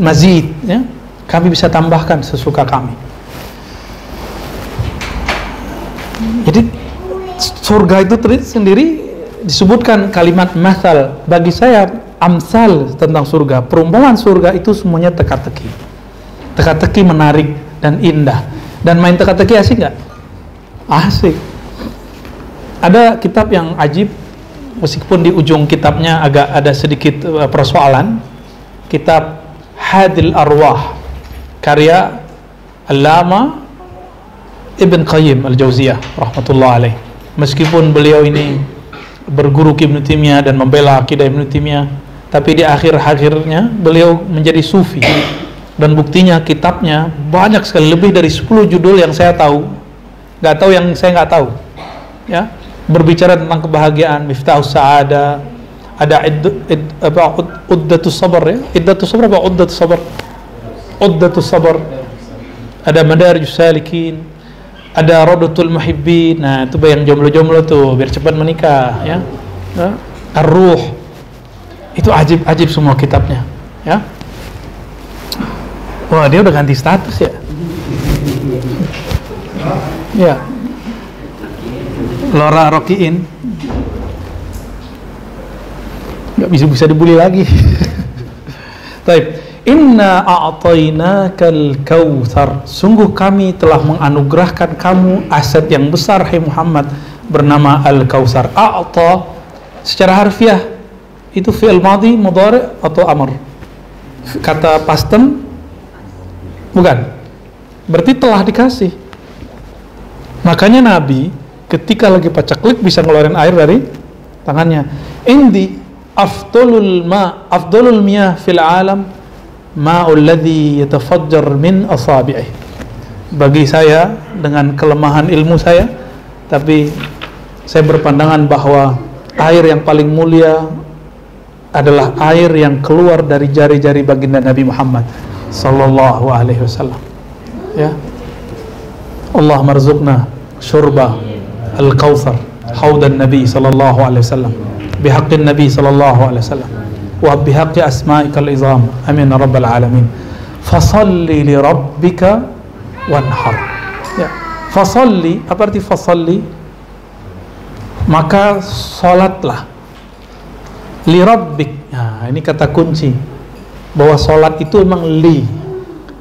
mazid, ya kami bisa tambahkan sesuka kami. Jadi surga itu sendiri disebutkan kalimat masal bagi saya amsal tentang surga perumpamaan surga itu semuanya teka-teki. Teka-teki menarik dan indah. Dan main teka-teki asik nggak? Asik. Ada kitab yang ajib meskipun di ujung kitabnya agak ada sedikit uh, persoalan. Kitab Hadil Arwah karya Allama Ibn Qayyim Al-Jauziyah rahmatullah alaih. Meskipun beliau ini berguru Ibn Taimiyah dan membela akidah Ibn Taimiyah tapi di akhir-akhirnya beliau menjadi sufi. Dan buktinya kitabnya banyak sekali lebih dari 10 judul yang saya tahu. Nggak tahu yang saya nggak tahu ya. Berbicara tentang kebahagiaan miftahus saada ada apa uddatus sabar ya. Iddatus sabar apa uddatus sabar? Uddatus sabar. Ada madarijus salikin ada rodatul muhibbin. Nah itu yang jomblo-jomblo tuh biar cepat menikah ya. Ar-ruh itu ajib-ajib semua kitabnya ya. Wah dia udah ganti status ya? Ya. Lora Rokiin. Nggak bisa bisa dibully lagi. Taib. Inna a'tainakal kautsar Sungguh kami telah menganugerahkan kamu aset yang besar hai Muhammad bernama al-kautsar a'ta secara harfiah itu fi'il madhi mudhari atau amr? Kata past bukan. Berarti telah dikasih. Makanya Nabi ketika lagi pacaklik bisa ngeluarin air dari tangannya. Indi afdolul ma afdolul miyah fil alam ma'ul ladhi yatafajjar min asabi'ih. Bagi saya dengan kelemahan ilmu saya tapi saya berpandangan bahwa air yang paling mulia adalah air yang keluar dari jari-jari baginda Nabi Muhammad sallallahu alaihi wasallam. Ya. Allah marzuqna syurba al-kautsar haudan Nabi sallallahu alaihi wasallam bihaqqin Nabi sallallahu alaihi wasallam wa bihaqqi asma'ikal izam amin ya rabbal alamin. Fasalli li rabbika wanhar. Ya. Fasalli apa arti fasalli? Maka salatlah li rabbik. Nah, ini kata kunci. Bahwa salat itu memang li.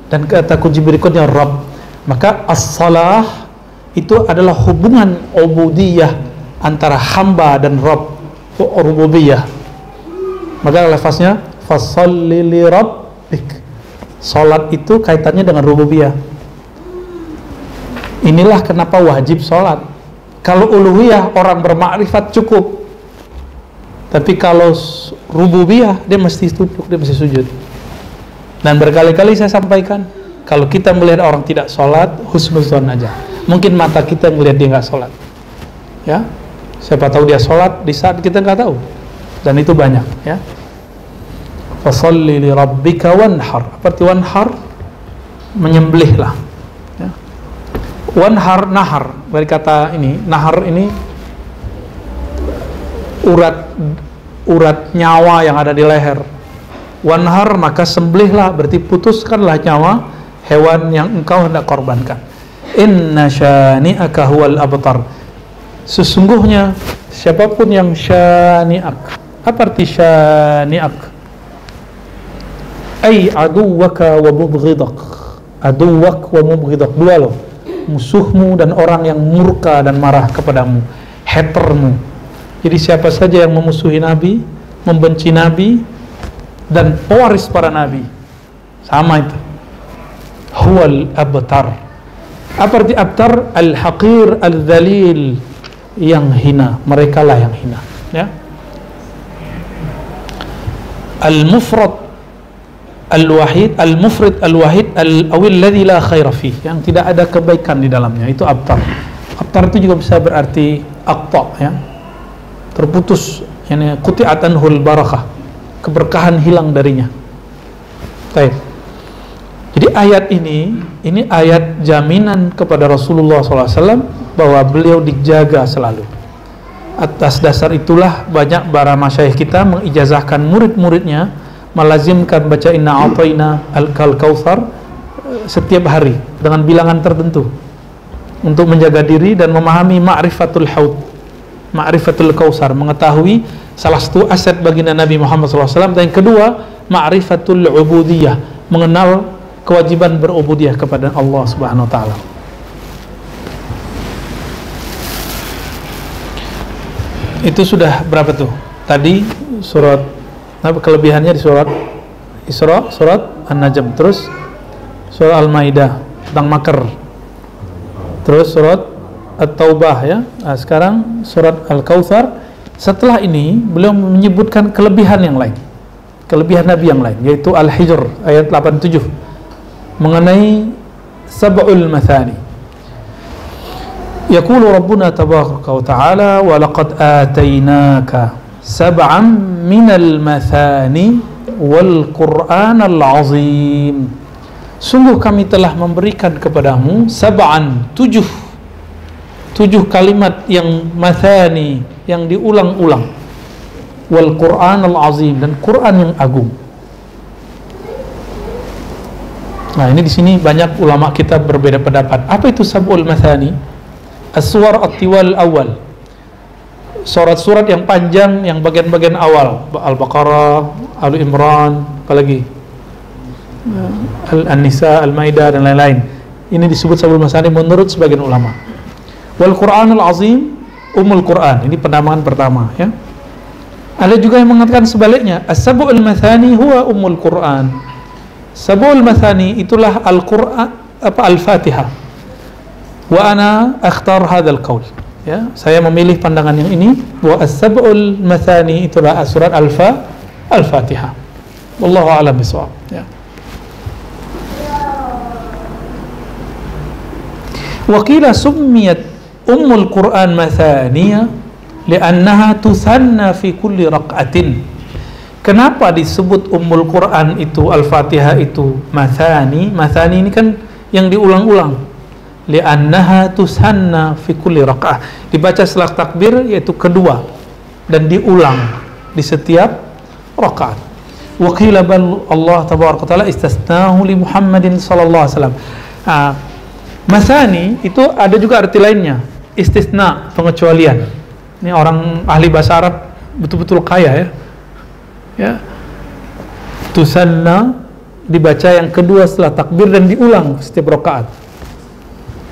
Dan kata kunci berikutnya rabb. Maka as-salah itu adalah hubungan ubudiyah antara hamba dan Rabb. Rububiyah. Maka lafaznya fasalli li rabbik. Salat itu kaitannya dengan rububiyah. Inilah kenapa wajib salat kalau uluhiyah orang bermakrifat cukup tapi kalau rububiyah dia mesti tunduk dia mesti sujud. Dan berkali-kali saya sampaikan kalau kita melihat orang tidak sholat husnuzon aja. Mungkin mata kita melihat dia nggak sholat. Ya? Siapa tahu dia sholat di saat kita nggak tahu. Dan itu banyak ya. Fasalli li rabbika wanhar. Arti wanhar menyembelihlah. Ya. wanhar nahar. Dari kata ini nahar ini urat urat nyawa yang ada di leher. Wanhar maka sembelihlah berarti putuskanlah nyawa hewan yang engkau hendak korbankan. Inna syani'aka huwal abtar. Sesungguhnya siapa pun yang syani'ak. Apa arti syani'ak? Ay aduwaka wa mubghidak. Aduwak wa mubghidak. Dua loh. Musuhmu dan orang yang murka dan marah kepadamu. Hatermu jadi siapa saja yang memusuhi nabi membenci nabi dan pewaris para nabi sama itu huwal abtar apa arti abtar? Al-haqir, al-dhalil yang hina. Mereka lah yang hina. Ya. Al-mufrad al-wahid, al-mufrid al-wahid al-awil ladhi la khaira. Yang tidak ada kebaikan di dalamnya. Itu abtar. Abtar itu juga bisa berarti aqta ya. Terputus yani quti'at anhul barakah. Keberkahan hilang darinya. Baik. Jadi ayat ini, ini ayat jaminan kepada Rasulullah SAW bahwa beliau dijaga selalu. Atas dasar itulah banyak para masyayikh kita mengijazahkan murid-muridnya melazimkan baca inna a'tayna al-kal kautsar eh, setiap hari dengan bilangan tertentu untuk menjaga diri dan memahami ma'rifatul haud ma'rifatul kausar mengetahui salah satu aset baginda Nabi Muhammad SAW dan yang kedua ma'rifatul ubudiyah mengenal kewajiban berubudiyah kepada Allah Subhanahu wa taala. Itu sudah berapa tuh? Tadi surat apa kelebihannya di surat Isra surat An-Najm. Terus surat Al-Maidah tentang makar. Terus surat At-Taubah ya. Nah, sekarang surat Al-Kautsar. Setelah ini beliau menyebutkan kelebihan yang lain. Kelebihan Nabi yang lain yaitu Al-Hijr ayat 87 mengenai sab'ul mathani. Wa ta'ala wa laqad atainaka sab'an minal mathani wal Qur'anal azim. Sungguh kami telah memberikan kepadamu sab'an tujuh tujuh kalimat yang mathani yang diulang-ulang. Wal Quran al azim dan Quran yang agung. Nah ini di sini banyak ulama kita berbeda pendapat. Apa itu sabul mathani? As-suwar at-tiwal awal. Surat-surat yang panjang yang bagian-bagian awal. Al-Baqarah, Al-Imran apalagi Al-Nisa, Al-Maidah dan lain-lain. Ini disebut sabul mathani menurut sebagian ulama Wal Quranul Azim Umul Quran. Ini penamaan pertama ya. Ada juga yang mengatakan sebaliknya, As-sab'ul mathani huwa Ummul Quran. Sab'ul mathani itulah Al-Qur'an apa Al-Fatihah. Wa ana akhtar hadzal qaul. Ya, saya memilih pandangan yang ini bahwa as-sab'ul mathani itulah surat Al-Fa Al-Fatihah. Wallahu a'lam bishawab. Ya. Wakila summiyat Ummul Quran mathaniya li'annaha tusanna fi kulli raq'atin. Kenapa disebut Ummul Quran itu Al-Fatihah itu mathani? Mathani ini kan yang diulang-ulang. Li'annaha tusanna fi kulli raq'ah. Dibaca setelah takbir yaitu kedua dan diulang di setiap rakaat. Wa qila bal Allah tabaraka taala istasnahu li Muhammadin sallallahu alaihi wasallam. Ah, Masani itu ada juga arti lainnya istisna pengecualian. Ini orang ahli bahasa Arab betul-betul kaya ya. Ya. Tusanna dibaca yang kedua setelah takbir dan diulang setiap rakaat.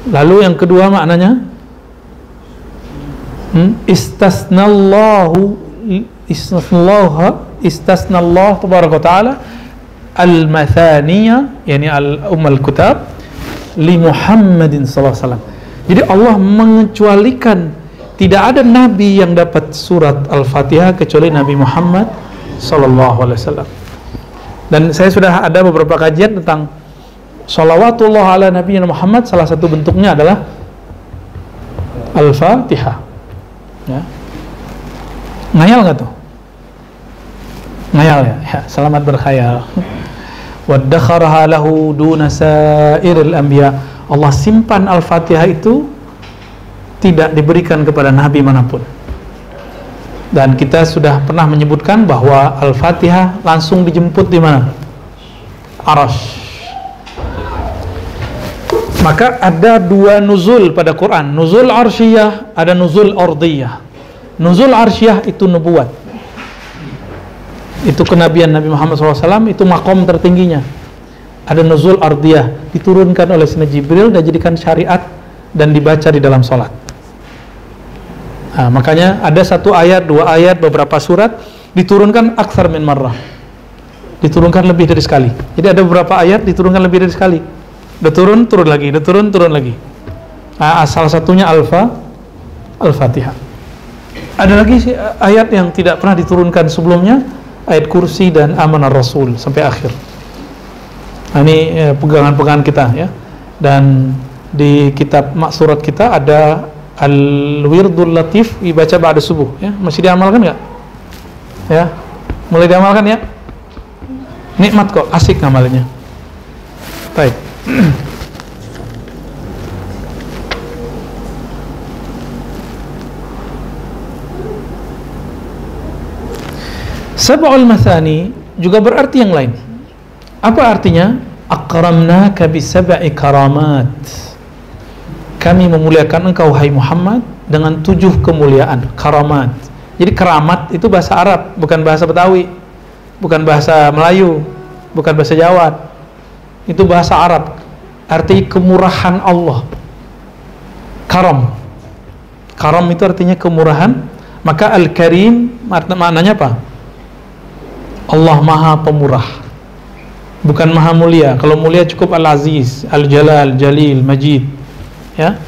Lalu yang kedua maknanya? Hmm? istasnallahu istasnallahu istasnallahu tabaraka taala al-mathaniya yani al-umm al-kutab li Muhammadin sallallahu alaihi wasallam jadi Allah mengecualikan tidak ada nabi yang dapat surat Al-Fatihah kecuali Nabi Muhammad sallallahu alaihi wasallam. Dan saya sudah ada beberapa kajian tentang salawatullah ala Nabi Muhammad salah satu bentuknya adalah Al-Fatihah. Ya. Ngayal nggak tuh? Ngayal ya? ya selamat berkhayal. Waddakharaha lahu duna sairil anbiya' Allah simpan Al-Fatihah itu tidak diberikan kepada nabi mana pun. Dan kita sudah pernah menyebutkan bahwa Al-Fatihah langsung dijemput di mana? Arash. Maka ada dua nuzul pada Quran, nuzul arsyiyah, ada nuzul ordiyah. Nuzul arsyiyah itu nubuat. Itu kenabian Nabi Muhammad SAW, itu makom tertingginya ada nuzul ardiyah diturunkan oleh Sayyidina Jibril dan jadikan syariat dan dibaca di dalam sholat nah, makanya ada satu ayat, dua ayat, beberapa surat diturunkan aksar min marrah. Diturunkan lebih dari sekali. Jadi ada beberapa ayat diturunkan lebih dari sekali. Udah turun, turun lagi, udah turun, turun lagi. Nah, salah satunya alfa al-fatihah. Ada lagi ayat yang tidak pernah diturunkan sebelumnya ayat kursi dan amanah rasul sampai akhir ini eh, pegangan-pegangan kita ya. Dan di kitab maksurat kita ada Al-Wirdul Latif dibaca pada subuh ya. Masih diamalkan nggak? Ya. Mulai diamalkan ya? Nikmat kok, asik ngamalnya. Baik. Sab'ul mathani juga berarti yang lain. Apa artinya? Akramnaka bisab'i karamat. kami memuliakan engkau hai Muhammad dengan tujuh kemuliaan karamat. Jadi keramat itu bahasa Arab bukan bahasa Betawi bukan bahasa Melayu bukan bahasa Jawa. Itu bahasa Arab arti kemurahan Allah. Karam. Karam itu artinya kemurahan. Maka al-karim maknanya apa? Allah maha pemurah bukan maha mulia. Kalau mulia cukup al-aziz al-jalal jalil majid. Ya?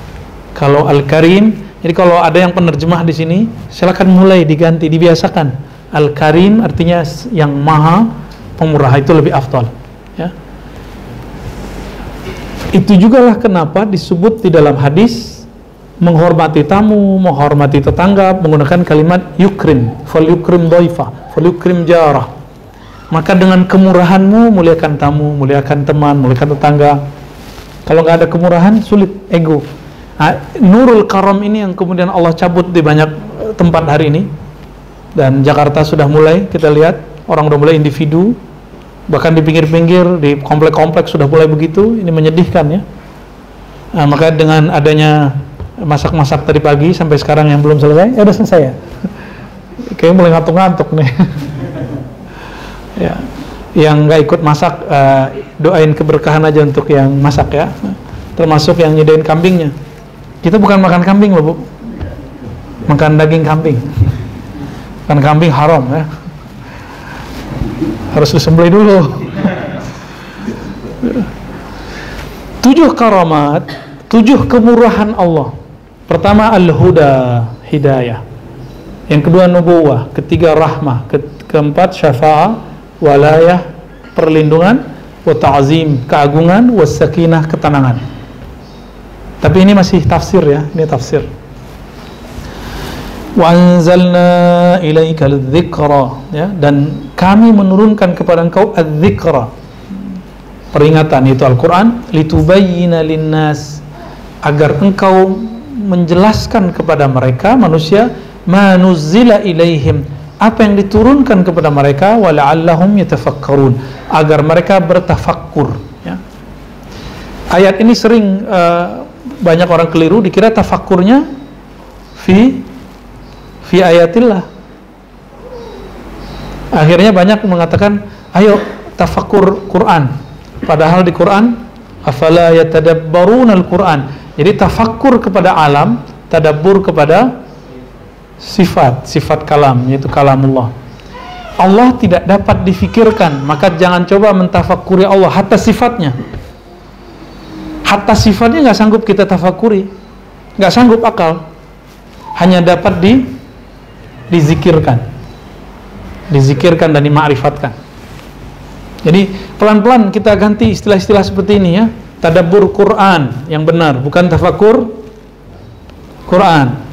Kalau al-karim jadi kalau ada yang penerjemah di sini silakan mulai diganti dibiasakan. Al-karim artinya yang maha pemurah itu lebih afdal. Ya? Itu juga lah kenapa disebut di dalam hadis menghormati tamu, menghormati tetangga menggunakan kalimat yukrim, fal yukrim doifa, fal yukrim jarah. Maka dengan kemurahanmu muliakan tamu, muliakan teman, muliakan tetangga. Kalau nggak ada kemurahan sulit ego. Nah, nurul karam ini yang kemudian Allah cabut di banyak eh, tempat hari ini. Dan Jakarta sudah mulai kita lihat. Orang udah mulai individu. Bahkan di pinggir-pinggir di komplek-komplek sudah mulai begitu. Ini menyedihkan ya. Nah, maka dengan adanya masak-masak tadi pagi sampai sekarang yang belum selesai ya udah selesai ya. Kayaknya mulai ngantuk-ngantuk nih ya. Yang nggak ikut masak uh, doain keberkahan aja untuk yang masak ya. Termasuk yang nyedain kambingnya. Kita bukan makan kambing loh bu. Makan daging kambing. Makan kambing haram ya. Harus disembelih dulu. Tujuh karamat tujuh kemurahan Allah. Pertama al-huda hidayah. Yang kedua nubuwah. Ketiga rahmah. Ke keempat syafa'ah walayah perlindungan wa ta'zim keagungan wa sakinah ketenangan. Tapi ini masih tafsir ya ini tafsir. Anzalna ilaika dzikra ya. Dan kami menurunkan kepada engkau adzikra peringatan itu Al-Qur'an litubayyana linnas agar engkau menjelaskan kepada mereka manusia manuzila ilaihim apa yang diturunkan kepada mereka wala'allahum yatafakkarun. Agar mereka bertafakkur ya. ayat ini sering uh, banyak orang keliru dikira tafakkurnya fi fi ayatillah. Akhirnya banyak mengatakan ayo tafakkur Quran. Padahal di Quran afala yatadabbaruna al-Quran jadi tafakkur kepada alam tadabbur kepada sifat sifat kalam yaitu kalamullah. Allah tidak dapat difikirkan maka jangan coba mentafakuri Allah hatta sifatnya. Hatta sifatnya nggak sanggup kita tafakuri nggak sanggup akal. Hanya dapat di dizikirkan. Dizikirkan dan dima'rifatkan. Jadi pelan-pelan kita ganti istilah-istilah seperti ini ya. Tadabbur Quran yang benar bukan tafakur Quran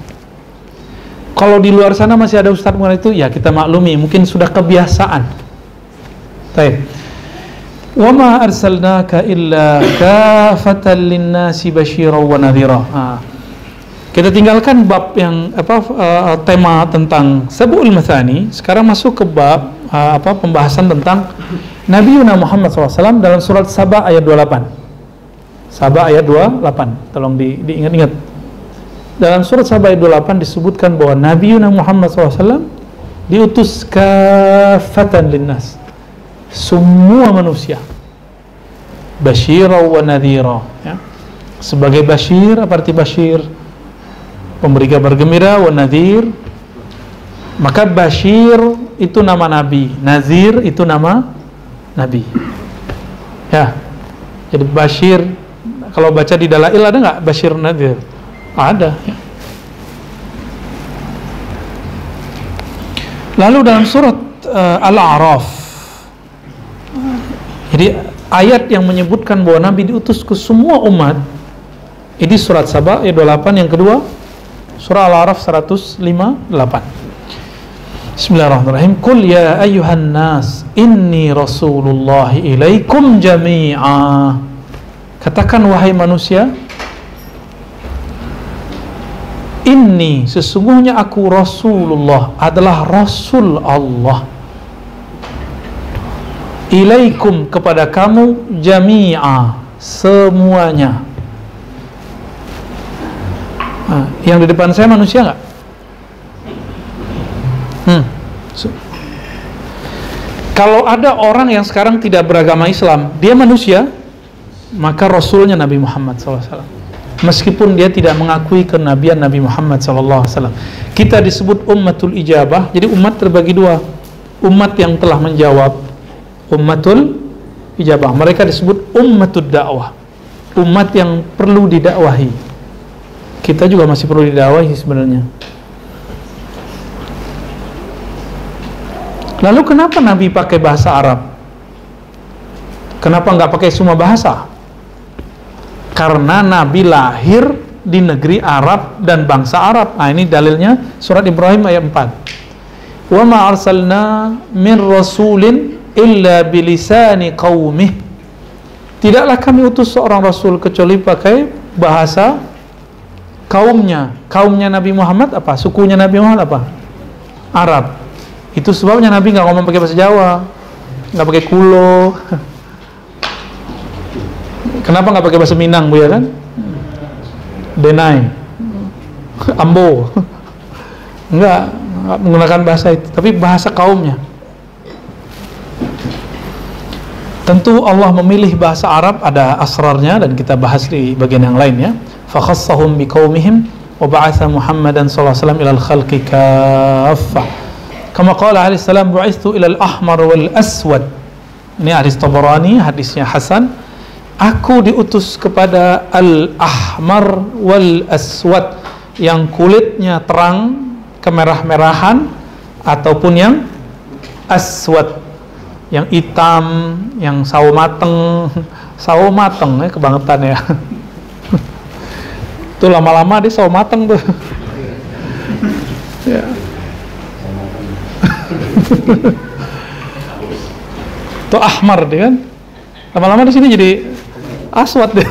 kalau di luar sana masih ada ustadz mengenai itu, ya kita maklumi, mungkin sudah kebiasaan. Baik. Wa ma arsalnaka illa kafatan linnasi basyira wa nadhira. Kita tinggalkan bab yang apa uh, tema tentang sabul mathani, sekarang masuk ke bab uh, apa pembahasan tentang Nabi Muhammad SAW dalam surat Saba ayat 28. Saba ayat 28. Tolong di, diingat-ingat dalam surat Sabah ayat 28 disebutkan bahwa Nabi Muhammad SAW diutus kafatan linnas. Semua manusia. Basyira wa nadhira ya. sebagai basyir apa arti basyir pemberi kabar gembira wa nadhir. Maka basyir itu nama nabi. Nazir itu nama nabi. Ya. Jadi basyir kalau baca di dalail ada nggak basyir nadhir ada ya. Lalu dalam surat uh, Al-A'raf Jadi ayat yang menyebutkan bahwa Nabi diutus ke semua umat Ini surat Sabah ayat 28 yang kedua Surah Al-A'raf 158 Bismillahirrahmanirrahim. Kul ya ayuhan nas Inni Rasulullah ilaikum jami'a. Katakan wahai manusia Inni sesungguhnya aku Rasulullah adalah Rasul Allah Ilaikum kepada kamu jami'a semuanya Nah, yang di depan saya manusia nggak? Hmm. So. Kalau ada orang yang sekarang tidak beragama Islam, dia manusia, maka Rasulnya Nabi Muhammad SAW. Meskipun dia tidak mengakui kenabian Nabi Muhammad SAW. Kita disebut ummatul ijabah, jadi umat terbagi dua. Umat yang telah menjawab, ummatul ijabah. Mereka disebut ummatul dakwah. Umat yang perlu didakwahi. Kita juga masih perlu didakwahi sebenarnya. Lalu kenapa Nabi pakai bahasa Arab? Kenapa nggak pakai semua bahasa? Karena Nabi lahir di negeri Arab dan bangsa Arab. Nah ini dalilnya surat Ibrahim ayat 4. Wa ma arsalna min rasulin illa bilisani qaumih. Tidaklah kami utus seorang rasul kecuali pakai bahasa kaumnya. Kaumnya Nabi Muhammad apa? Sukunya Nabi Muhammad apa? Arab. Itu sebabnya Nabi nggak ngomong pakai bahasa Jawa, nggak pakai kulo. Kenapa nggak pakai bahasa Minang bu ya kan? Denai, Ambo, nggak, nggak menggunakan bahasa itu, tapi bahasa kaumnya. Tentu Allah memilih bahasa Arab ada asrarnya dan kita bahas di bagian yang lain ya. Fakhassahum biqaumihim wa ba'atha Muhammadan sallallahu alaihi wasallam ilal khalqi kaffah. Kama qala alaihi salam bu'istu ila al-ahmar wal aswad. Ini hadis Tabarani, hadisnya Hasan. Aku diutus kepada al-ahmar wal aswad yang kulitnya terang kemerah-merahan ataupun yang aswad yang hitam, yang sawo mateng, sawo mateng ya kebangetan ya. Itu lama-lama dia sawo mateng tuh. ya. Itu ahmar dia kan. Lama-lama di sini jadi aswad deh.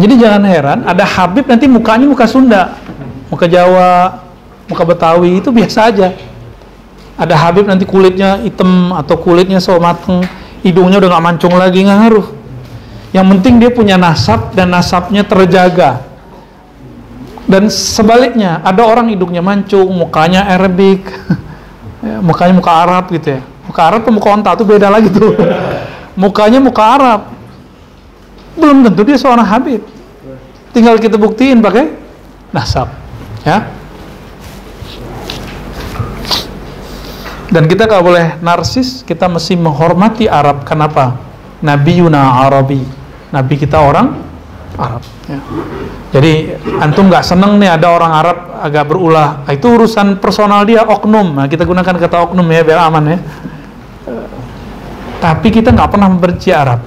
jadi jangan heran ada Habib nanti mukanya muka Sunda, muka Jawa, muka Betawi itu biasa aja. Ada Habib nanti kulitnya hitam atau kulitnya so mateng, hidungnya udah nggak mancung lagi nggak ngaruh. Yang penting dia punya nasab dan nasabnya terjaga dan sebaliknya ada orang hidungnya mancung mukanya Arabik ya, mukanya muka Arab gitu ya muka Arab ke muka onta itu beda lagi tuh mukanya muka Arab. Belum tentu dia seorang Habib. Tinggal kita buktiin pakai nasab ya. Dan kita kalau boleh narsis kita mesti menghormati Arab. Kenapa? Nabi Yuna Arabi. Nabi kita orang Arab ya. Jadi antum nggak seneng nih ada orang Arab agak berulah, itu urusan personal dia oknum. Nah, kita gunakan kata oknum ya biar aman ya. Tapi kita nggak pernah membenci Arab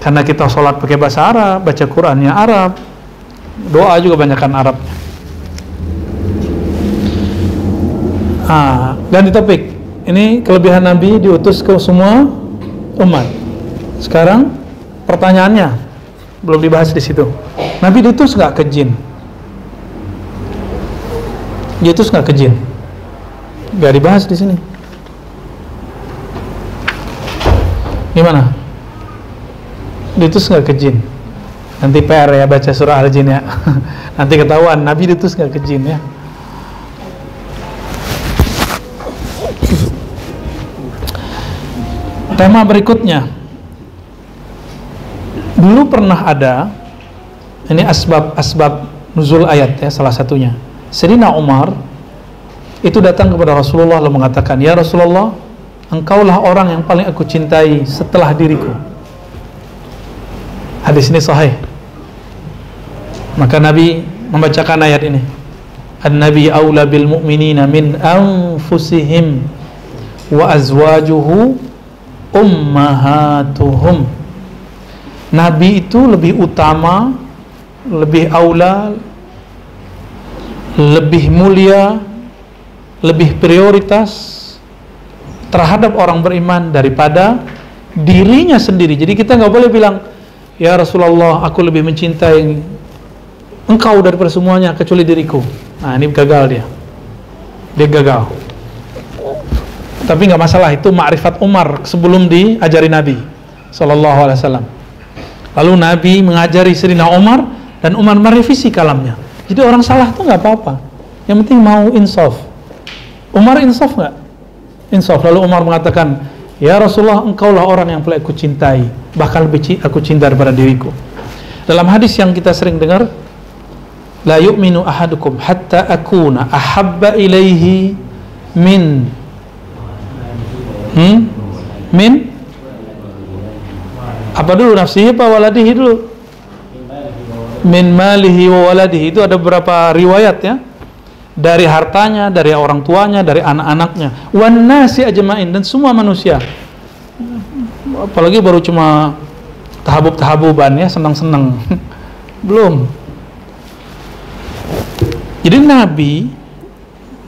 karena kita sholat pakai bahasa Arab, baca Qurannya Arab, doa juga banyakkan Arab. Ah, ganti topik. Ini kelebihan Nabi diutus ke semua umat. Sekarang pertanyaannya belum dibahas di situ. Nabi diutus nggak ke jin? Diutus nggak ke jin? Gak dibahas di sini. Gimana? Diutus nggak ke jin? Nanti PR ya baca surah Al-Jin ya. Nanti ketahuan Nabi diutus nggak ke jin ya. Tema berikutnya. Dulu pernah ada ini asbab-asbab nuzul ayat ya salah satunya. Sayyidina Umar itu datang kepada Rasulullah lalu mengatakan, "Ya Rasulullah, engkaulah orang yang paling aku cintai setelah diriku." Hadis ini sahih. Maka Nabi membacakan ayat ini. An-Nabi aula bil mu'minina min anfusihim wa azwajuhu ummahatuhum. Nabi itu lebih utama lebih aula lebih mulia lebih prioritas terhadap orang beriman daripada dirinya sendiri jadi kita nggak boleh bilang ya Rasulullah aku lebih mencintai engkau daripada semuanya kecuali diriku nah ini gagal dia dia gagal tapi nggak masalah itu ma'rifat Umar sebelum diajari Nabi Sallallahu Alaihi Wasallam lalu Nabi mengajari Serina Umar dan Umar merevisi kalamnya. Jadi orang salah tuh nggak apa-apa. Yang penting mau insaf. Umar insaf nggak? Insaf. Lalu Umar mengatakan, Ya Rasulullah, engkaulah orang yang paling aku cintai, bahkan lebih aku cinta daripada diriku. Dalam hadis yang kita sering dengar, la yu'minu ahadukum hatta akuna ahabba ilaihi min hmm? min apa dulu nafsihi apa waladihi dulu min malihi wa waladihi itu ada beberapa riwayat ya dari hartanya, dari orang tuanya, dari anak-anaknya, wan nasi ajmain dan semua manusia. Apalagi baru cuma tahabub-tahabuban ya, senang-senang. Belum. Jadi Nabi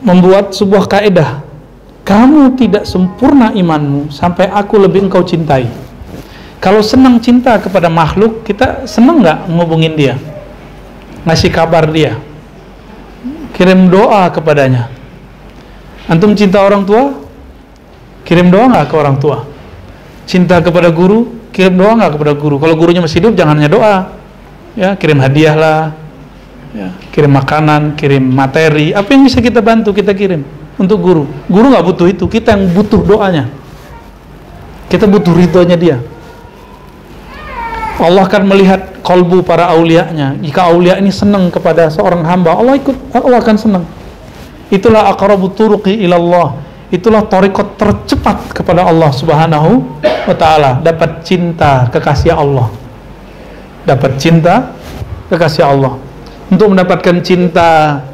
membuat sebuah kaedah. Kamu tidak sempurna imanmu sampai aku lebih engkau cintai. Kalau senang cinta kepada makhluk, kita senang nggak ngubungin dia? Ngasih kabar dia? Kirim doa kepadanya. Antum cinta orang tua? Kirim doa nggak ke orang tua? Cinta kepada guru? Kirim doa nggak kepada guru? Kalau gurunya masih hidup, jangan hanya doa. Ya, kirim hadiah lah, ya, kirim makanan, kirim materi, apa yang bisa kita bantu kita kirim untuk guru. Guru nggak butuh itu, kita yang butuh doanya. Kita butuh ridhonya dia. Allah akan melihat kolbu para aulianya. Jika aulia ini senang kepada seorang hamba, Allah ikut, Allah akan senang. Itulah aqrabu turuqi ilallah. Itulah torikot tercepat kepada Allah Subhanahu wa taala, dapat cinta kekasih Allah. Dapat cinta kekasih Allah untuk mendapatkan cinta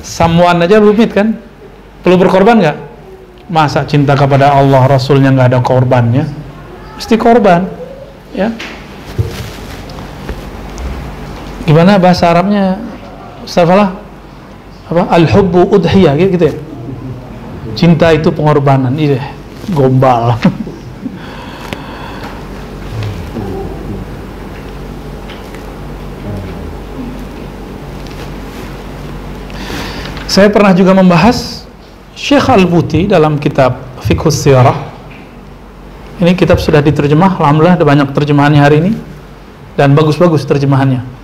samuan aja rumit kan perlu berkorban nggak masa cinta kepada Allah Rasulnya nggak ada korbannya mesti korban ya gimana bahasa Arabnya? Ustaz apa? Al-hubbu udhiyah gitu ya? Cinta itu pengorbanan ini gombal. Saya pernah juga membahas Syekh Al-Buti dalam kitab Fiqhus Sirah. Ini kitab sudah diterjemah, alhamdulillah ada banyak terjemahannya hari ini. Dan bagus-bagus terjemahannya.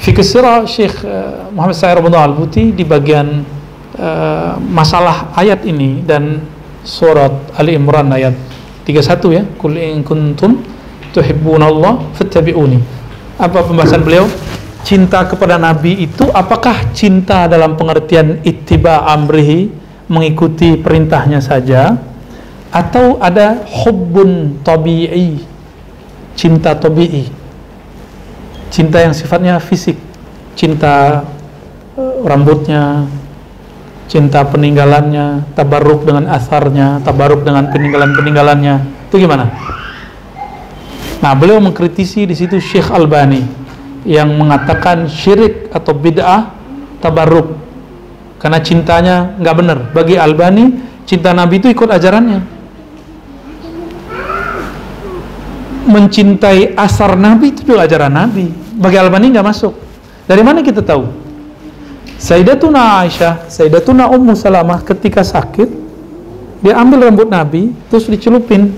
Fiqhus Sirah Syekh uh, Muhammad Sayyid Al-Buti di bagian uh, masalah ayat ini dan surat Ali Imran ayat 31 ya, kul in kuntum tuhibbunallah fattabi'uni. Apa pembahasan beliau? cinta kepada Nabi itu apakah cinta dalam pengertian ittiba amrihi mengikuti perintahnya saja atau ada hubbun tabi'i cinta tabi'i cinta yang sifatnya fisik. Cinta uh, rambutnya cinta peninggalannya tabarruk dengan asarnya tabarruk dengan peninggalan-peninggalannya. Itu gimana? Nah beliau mengkritisi di situ Syekh Albani yang mengatakan syirik atau bid'ah tabarruk. Karena cintanya nggak benar. Bagi Albani cinta Nabi itu ikut ajarannya. Mencintai asar Nabi itu juga ajaran Nabi bagi Albani nggak masuk dari mana kita tahu Sayyidatuna Aisyah Sayyidatuna Ummu Salamah ketika sakit dia ambil rambut Nabi terus dicelupin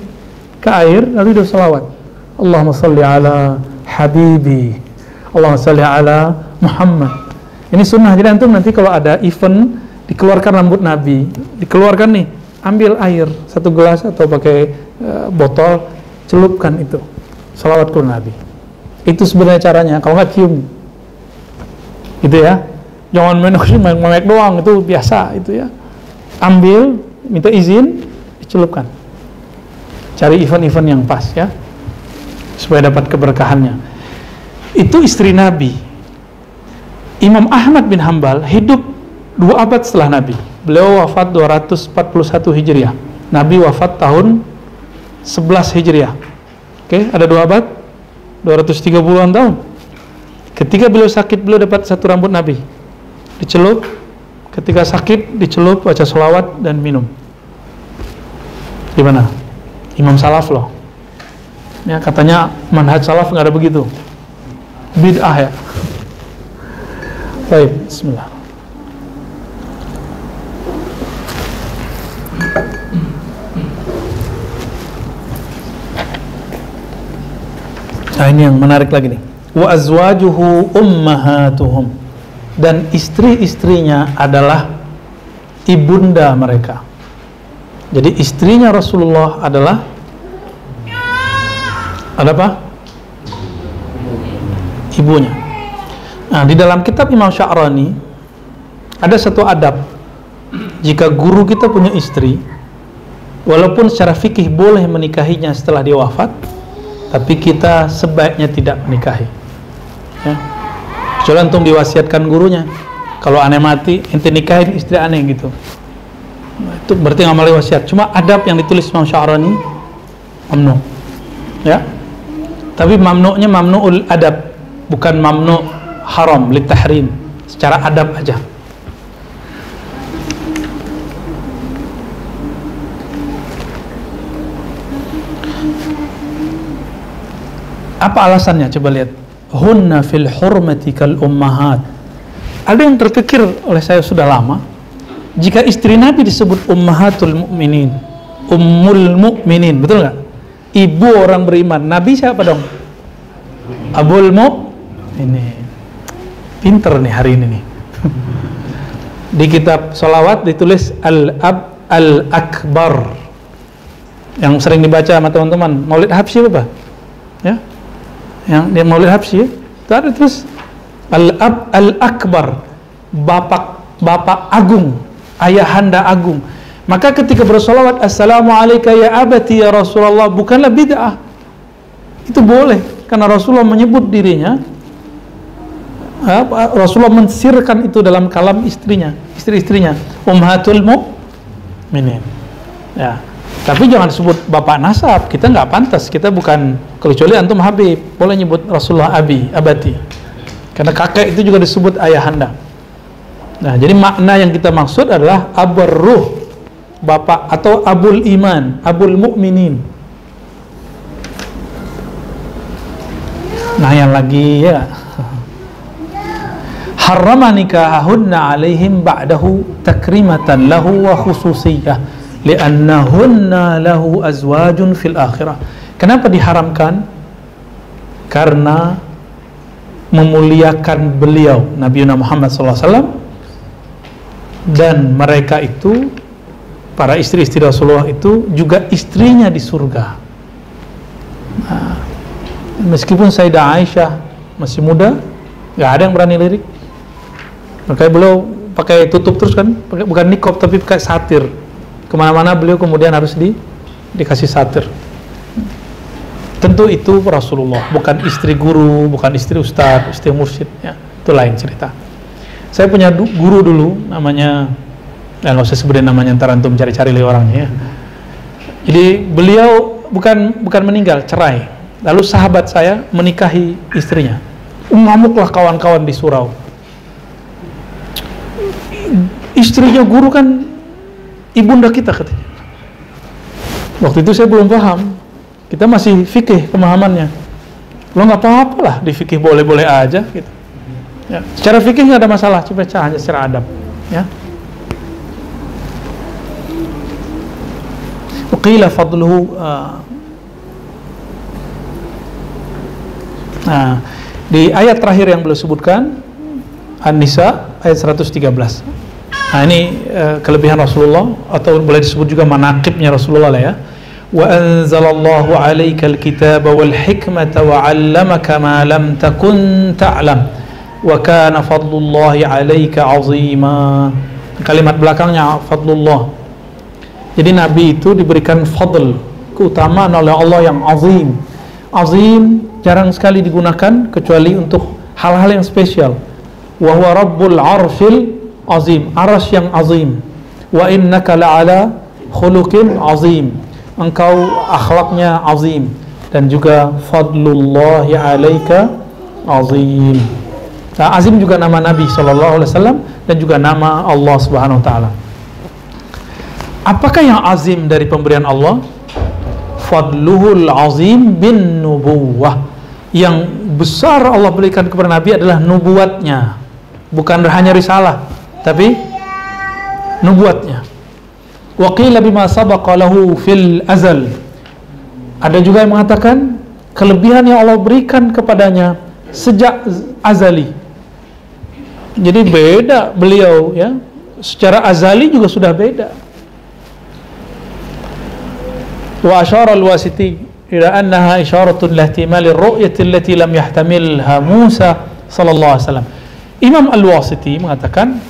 ke air lalu dia salawat Allahumma salli ala habibi Allah salli ala Muhammad. Ini sunnah. Jadi antum nanti kalau ada event dikeluarkan rambut Nabi, dikeluarkan nih, ambil air satu gelas atau pakai uh, botol, celupkan itu. Salawat ke Nabi. Itu sebenarnya caranya. Kalau nggak cium, gitu ya. Jangan main main doang itu biasa itu ya. Ambil, minta izin, dicelupkan. Cari event-event yang pas ya, supaya dapat keberkahannya itu istri Nabi. Imam Ahmad bin Hambal hidup dua abad setelah Nabi. Beliau wafat 241 Hijriah. Nabi wafat tahun 11 Hijriah. Oke, ada dua abad, 230-an tahun. Ketika beliau sakit, beliau dapat satu rambut Nabi. Dicelup, ketika sakit, dicelup, baca selawat, dan minum. Gimana? Imam Salaf loh. Ya, katanya manhaj salaf nggak ada begitu bid'ah ya. Baik, bismillah. Nah ini yang menarik lagi nih. wa azwajuhu ummahatuhum dan istri-istrinya adalah ibunda mereka jadi istrinya Rasulullah adalah ada apa? ibunya nah di dalam kitab Imam Sya'rani ada satu adab jika guru kita punya istri walaupun secara fikih boleh menikahinya setelah dia wafat tapi kita sebaiknya tidak menikahi. Ya. kecuali antum diwasiatkan gurunya. Kalau aneh mati ente nikahin istri aneh gitu. Nah, itu berarti ngamal wasiat. Cuma adab yang ditulis Imam Sya'rani mamnu. Ya. Tapi mamnu'nya mamnu'ul adab bukan mamnu haram litahrim secara adab aja Apa alasannya? Coba lihat. Hunna fil hurmati kal ummahat. Ada yang terpikir oleh saya sudah lama, jika istri Nabi disebut ummahatul mukminin, ummul mukminin, betul nggak? Ibu orang beriman. Nabi siapa dong? Abul ini Pinter nih hari ini nih. Di kitab solawat ditulis Al-Ab Al-Akbar yang sering dibaca sama teman-teman. Maulid Habsyi apa? Ya, yang dia Maulid Habsyi itu ada terus. Al-Ab Al-Akbar Bapak Bapak Agung Ayahanda Agung. Maka ketika bersolawat Assalamualaikum ya abati ya Rasulullah bukanlah bid'ah. Itu boleh karena Rasulullah menyebut dirinya Rasulullah mensirkan itu dalam kalam istrinya istri-istrinya ummahatul mu'minin ya tapi jangan sebut bapak nasab kita nggak pantas kita bukan kecuali antum Habib boleh nyebut Rasulullah Abi abati. Karena kakek itu juga disebut ayahanda. Nah jadi makna yang kita maksud adalah abur ruh bapak atau abul iman abul mukminin nah yang lagi ya. Harrama nikahahunna alaihim ba'dahu takrimatan lahu wa khususiyah li'annahunna lahu azwajun fil akhirah kenapa diharamkan? Karena memuliakan beliau Nabi Muhammad SAW dan mereka itu para istri-istri Rasulullah itu juga istrinya di surga. Nah, meskipun Sayyidah Aisyah masih muda nggak ada yang berani lirik. Makanya beliau pakai tutup terus kan bukan nikop tapi pakai satir ke mana-mana beliau kemudian harus di dikasih satir. Tentu itu Rasulullah bukan istri guru bukan istri ustadz istri mursyid ya. Itu lain cerita. Saya punya guru dulu namanya ya nggak usah sebutin namanya ntar antum cari-cari lihat orangnya ya. Jadi beliau bukan bukan meninggal cerai. Lalu sahabat saya menikahi istrinya. Ngamuklah kawan-kawan di surau. Istrinya guru kan ibunda kita katanya. Waktu itu saya belum paham. Kita masih fikih pemahamannya. Lo nggak apa-apa lah di fikih boleh-boleh aja gitu. Ya. Secara fikih nggak ada masalah, coba hanya secara adab. Ya. Qila fadluhu uh, Nah, di ayat terakhir yang beliau sebutkan An-Nisa ayat 113. Nah ini uh, kelebihan Rasulullah atau boleh disebut juga manakibnya Rasulullah lah ya. Wa anzalallahu 'alaika al-kitaba wal hikmata wa 'allamaka ma lam takun ta'lam wa kana fadlullahi 'alaika 'azima. Kalimat belakangnya fadlullah. Jadi Nabi itu diberikan fadl, keutamaan oleh Allah yang azim. Azim jarang sekali digunakan kecuali untuk hal-hal yang spesial. Wa huwa rabbul 'arsyil azim aras yang azim. Wa innaka la'ala khuluqin azim. Engkau akhlaknya azim. Dan juga fadlullahi alaika azim. Nah, azim juga nama Nabi sallallahu alaihi wasallam dan juga nama Allah Subhanahu wa taala. Apakah yang azim dari pemberian Allah? Fadluhul azim bin nubuwah. Yang besar Allah berikan kepada Nabi adalah nubuatnya. Bukan hanya risalah tapi nubuatnya wa qila bima sabaqa lahu fil azal ada juga yang mengatakan kelebihan yang Allah berikan kepadanya sejak azali. Jadi beda beliau ya. Secara azali juga sudah beda. Wa asyara al-wasiti ila annaha isyaratun lahtimali ar-ru'yati allati lam yahtamilha Musa sallallahu alaihi wasallam. Imam Al-Wasiti mengatakan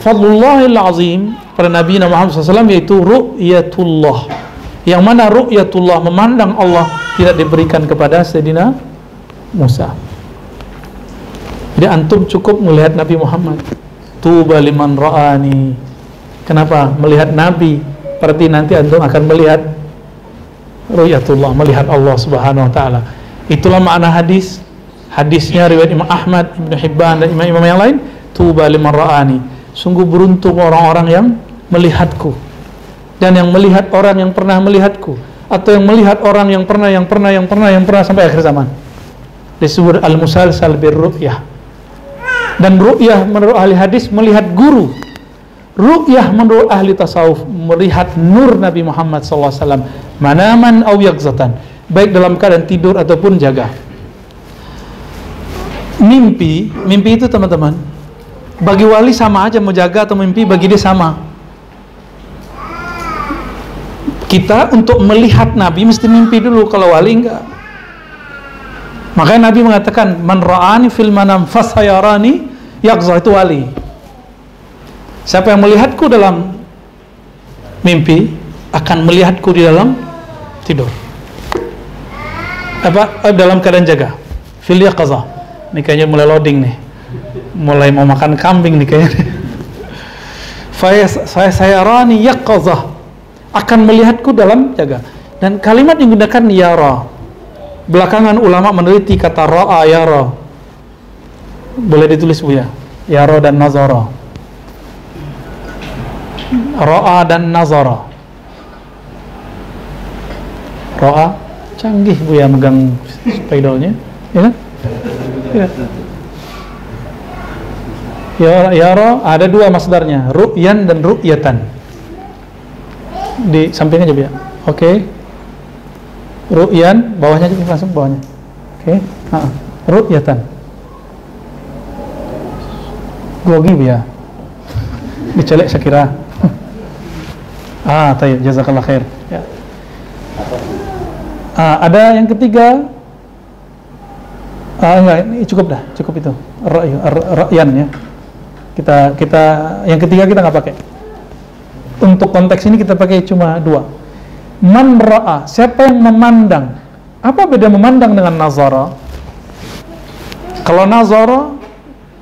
fadlullahil azim pada Nabi Muhammad SAW yaitu ru'yatullah. Yang mana ru'yatullah memandang Allah tidak diberikan kepada Sayyidina Musa. Jadi antum cukup melihat Nabi Muhammad. Tuba liman ra'ani. Kenapa? Melihat Nabi. Berarti nanti antum akan melihat ru'yatullah melihat Allah subhanahu wa ta'ala. Itulah makna hadis. Hadisnya riwayat Imam Ahmad Ibn Hibban dan imam-imam yang lain. Tuba liman ra'ani sungguh beruntung orang-orang yang melihatku. Dan yang melihat orang yang pernah melihatku. Atau yang melihat orang yang pernah yang pernah yang pernah yang pernah sampai akhir zaman. Disebut al-musalsal birru'yah. Dan ru'yah menurut ahli hadis melihat guru. Ru'yah menurut ahli tasawuf melihat nur Nabi Muhammad SAW manaman au yakzatan baik dalam keadaan tidur ataupun jaga. Mimpi mimpi itu teman-teman bagi wali sama aja mau jaga atau mimpi bagi dia sama. Kita untuk melihat Nabi mesti mimpi dulu kalau wali enggak. Makanya Nabi mengatakan man ra'ani fil manam fasayarani yakza itu wali. Siapa yang melihatku dalam mimpi akan melihatku di dalam tidur. Apa? Dalam keadaan jaga. Fil yaqazah ini kayaknya mulai loading nih mulai mau makan kambing nih kayaknya. Saya saya rani yaqazah akan melihatku dalam jaga. Dan kalimat yang digunakan yara belakangan ulama meneliti kata ra'a yara boleh ditulis bu ya? Yara dan nazara. Ra'a dan nazara. Ra'a canggih bu ya megang spidolnya. Ya Ya. Ya, yara ada dua masdarnya, ru'yan dan ru'yatan. Di samping aja ya. Oke. Okay. Ru'yan, bawahnya aja langsung bawahnya. Oke. Okay. Ah, ru'yatan. Grogi ya. Dicelek saya kira. ah, tayyib, jazakallah khair. Ya. Ah, ada yang ketiga Ah, enggak, ini cukup dah, cukup itu. Ra'yan ya. Kita kita yang ketiga kita nggak pakai. Untuk konteks ini kita pakai cuma dua. Man ra'a, siapa yang memandang? Apa beda memandang dengan nazara? Kalau nazara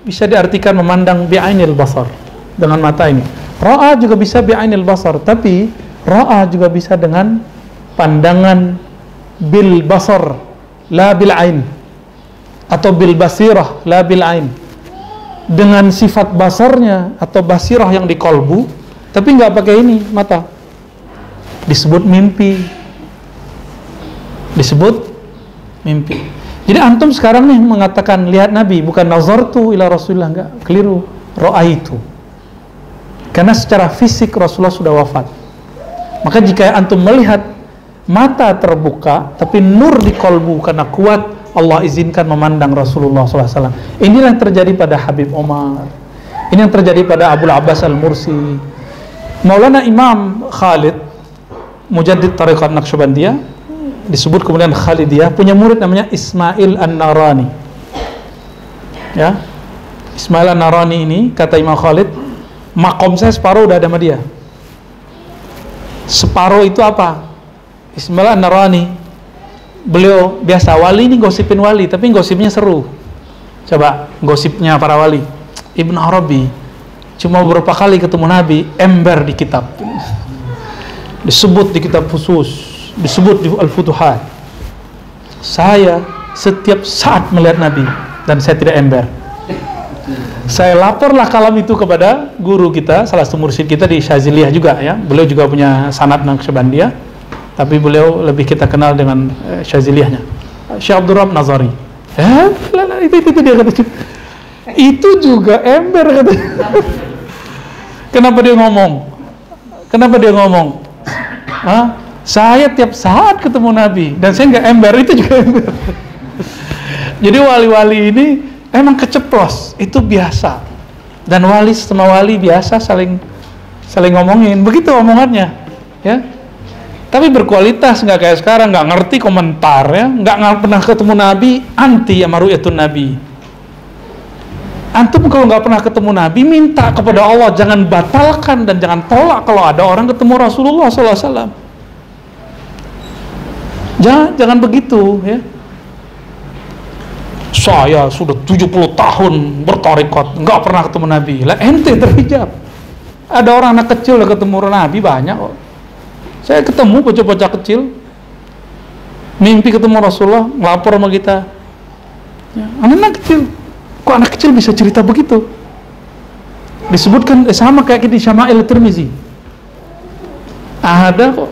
bisa diartikan memandang bi'ainil basar dengan mata ini. Ra'a juga bisa bi'ainil basar, tapi ra'a juga bisa dengan pandangan bil basar, la bil ain atau bil basirah la bil ain dengan sifat basarnya atau basirah yang di kolbu tapi nggak pakai ini mata. Disebut mimpi. Disebut mimpi. Jadi antum sekarang nih mengatakan lihat nabi bukan nazartu ila rasulullah nggak keliru. Roa itu karena secara fisik Rasulullah sudah wafat. Maka jika antum melihat mata terbuka tapi nur di kolbu karena kuat Allah izinkan memandang Rasulullah SAW. Inilah yang terjadi pada Habib Omar. Ini yang terjadi pada Abu Abbas Al-Mursi. Maulana Imam Khalid, Mujaddid Tariqat Naqsyabandiyah, disebut kemudian Khalidiyah, punya murid namanya Ismail An-Narani. Ya. Ismail An-Narani ini, kata Imam Khalid, makom saya separuh udah ada sama dia. Separuh itu apa? Ismail An-Narani beliau biasa wali ini gosipin wali tapi gosipnya seru. Coba gosipnya para wali. Ibn Arabi cuma beberapa kali ketemu Nabi ember di kitab. Disebut di kitab khusus disebut di Al-Futuhat. Saya setiap saat melihat Nabi dan saya tidak ember. Saya laporlah kalam itu kepada guru kita salah satu mursyid kita di Syaziliyah juga ya. Beliau juga punya sanad Naqsyabandiyah tapi beliau lebih kita kenal dengan uh, Syaziliyahnya. Syekh Abdul Rahman Nazari. Eh, itu, itu, itu dia kata itu juga ember kata kenapa dia ngomong? Kenapa dia ngomong? Hah? saya tiap saat ketemu Nabi dan saya nggak ember itu juga ember. Jadi wali-wali ini emang keceplos, itu biasa. Dan wali sama wali biasa saling saling ngomongin, begitu omongannya, ya. Tapi berkualitas nggak kayak sekarang, nggak ngerti komentar ya, nggak pernah ketemu Nabi, anti sama ru'yatun Nabi. Antum kalau nggak pernah ketemu Nabi, minta kepada Allah jangan batalkan dan jangan tolak kalau ada orang ketemu Rasulullah SAW. Jangan, jangan begitu ya. Saya sudah 70 tahun bertorikot nggak pernah ketemu Nabi. Lah ente terhijab. Ada orang anak kecil udah ketemu Nabi banyak kok saya ketemu bocah-bocah kecil. Mimpi ketemu Rasulullah ngelapor sama kita. Ya, anak-anak kecil. Kok anak kecil bisa cerita begitu? Disebutkan eh, sama kayak di Syama'il Tirmizi. Ada kok.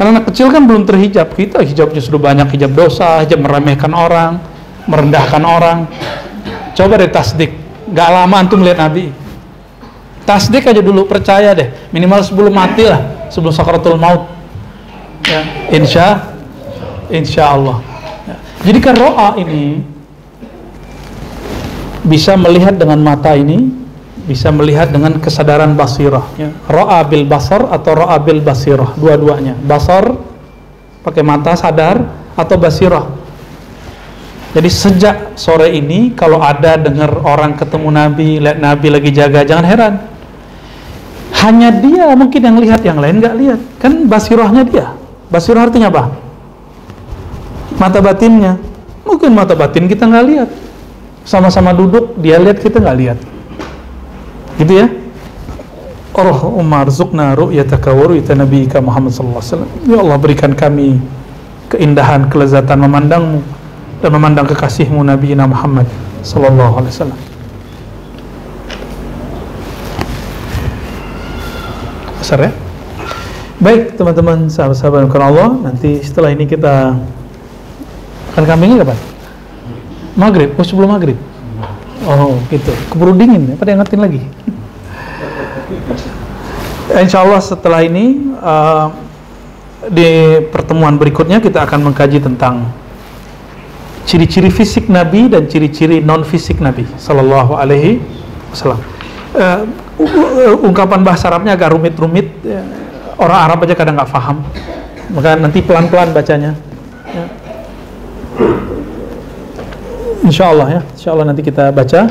Karena anak kecil kan belum terhijab. Kita hijabnya sudah banyak hijab dosa hijab meremehkan orang merendahkan orang. Coba deh tasdik. Gak lama antum lihat Nabi tasdik aja dulu percaya deh. Minimal sebelum mati lah sebelum sakaratul maut. Ya insya insya Allah. Ya. jadi kan roa ini bisa melihat dengan mata ini bisa melihat dengan kesadaran basirah. Ya. roa bil basar atau roa bil basirah dua-duanya. Basar pakai mata sadar atau basirah jadi sejak sore ini kalau ada dengar orang ketemu Nabi, lihat Nabi lagi jaga, jangan heran. Hanya dia mungkin yang lihat, yang lain nggak lihat. Kan basirahnya dia. Basirah artinya apa? Mata batinnya. Mungkin mata batin kita nggak lihat. Sama-sama duduk, dia lihat kita nggak lihat. Gitu ya? Allah Umar Zukna ru'yataka wa ru'yata Nabiika Muhammad sallallahu alaihi wasallam. Ya Allah berikan kami keindahan, kelezatan memandangmu dan memandang kekasihmu Nabi Muhammad sallallahu alaihi wasallam. Besar ya? Baik teman-teman sahabat-sahabat yang Allah Nanti setelah ini kita Akan kambingnya kapan? Maghrib, oh sebelum maghrib Oh gitu, keburu dingin ya, pada ngertiin lagi Insya Allah setelah ini uh, Di pertemuan berikutnya kita akan mengkaji tentang ciri-ciri fisik Nabi dan ciri-ciri non fisik Nabi Sallallahu Alaihi Wasallam. Uh, ungkapan bahasa Arabnya agak rumit-rumit, ya. orang Arab aja kadang nggak paham, maka nanti pelan-pelan bacanya. Ya. Insya Allah ya, Insya Allah nanti kita baca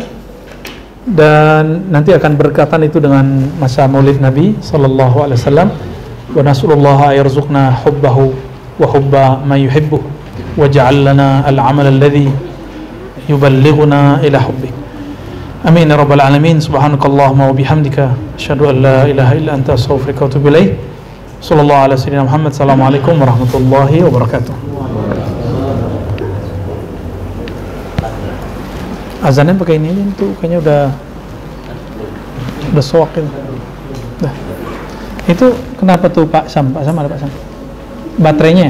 dan nanti akan berkaitan itu dengan masa Maulid Nabi Sallallahu Alaihi Wasallam. Wa nasallallahu ayarzuqna hubbahu wa hubba ma yuhibbuh واجعل لنا العمل الذي يبلغنا إلى حبك أمين يا رب العالمين سبحانك اللهم وبحمدك أشهد أن لا إله إلا أنت أستغفرك وأتوب إليك صلى الله على سيدنا محمد السلام عليكم ورحمة الله وبركاته azannya pakai ini tuh kayaknya udah udah soak itu. Nah, itu kenapa tuh Pak Sam? Pak Sam ada Pak Sam? Baterainya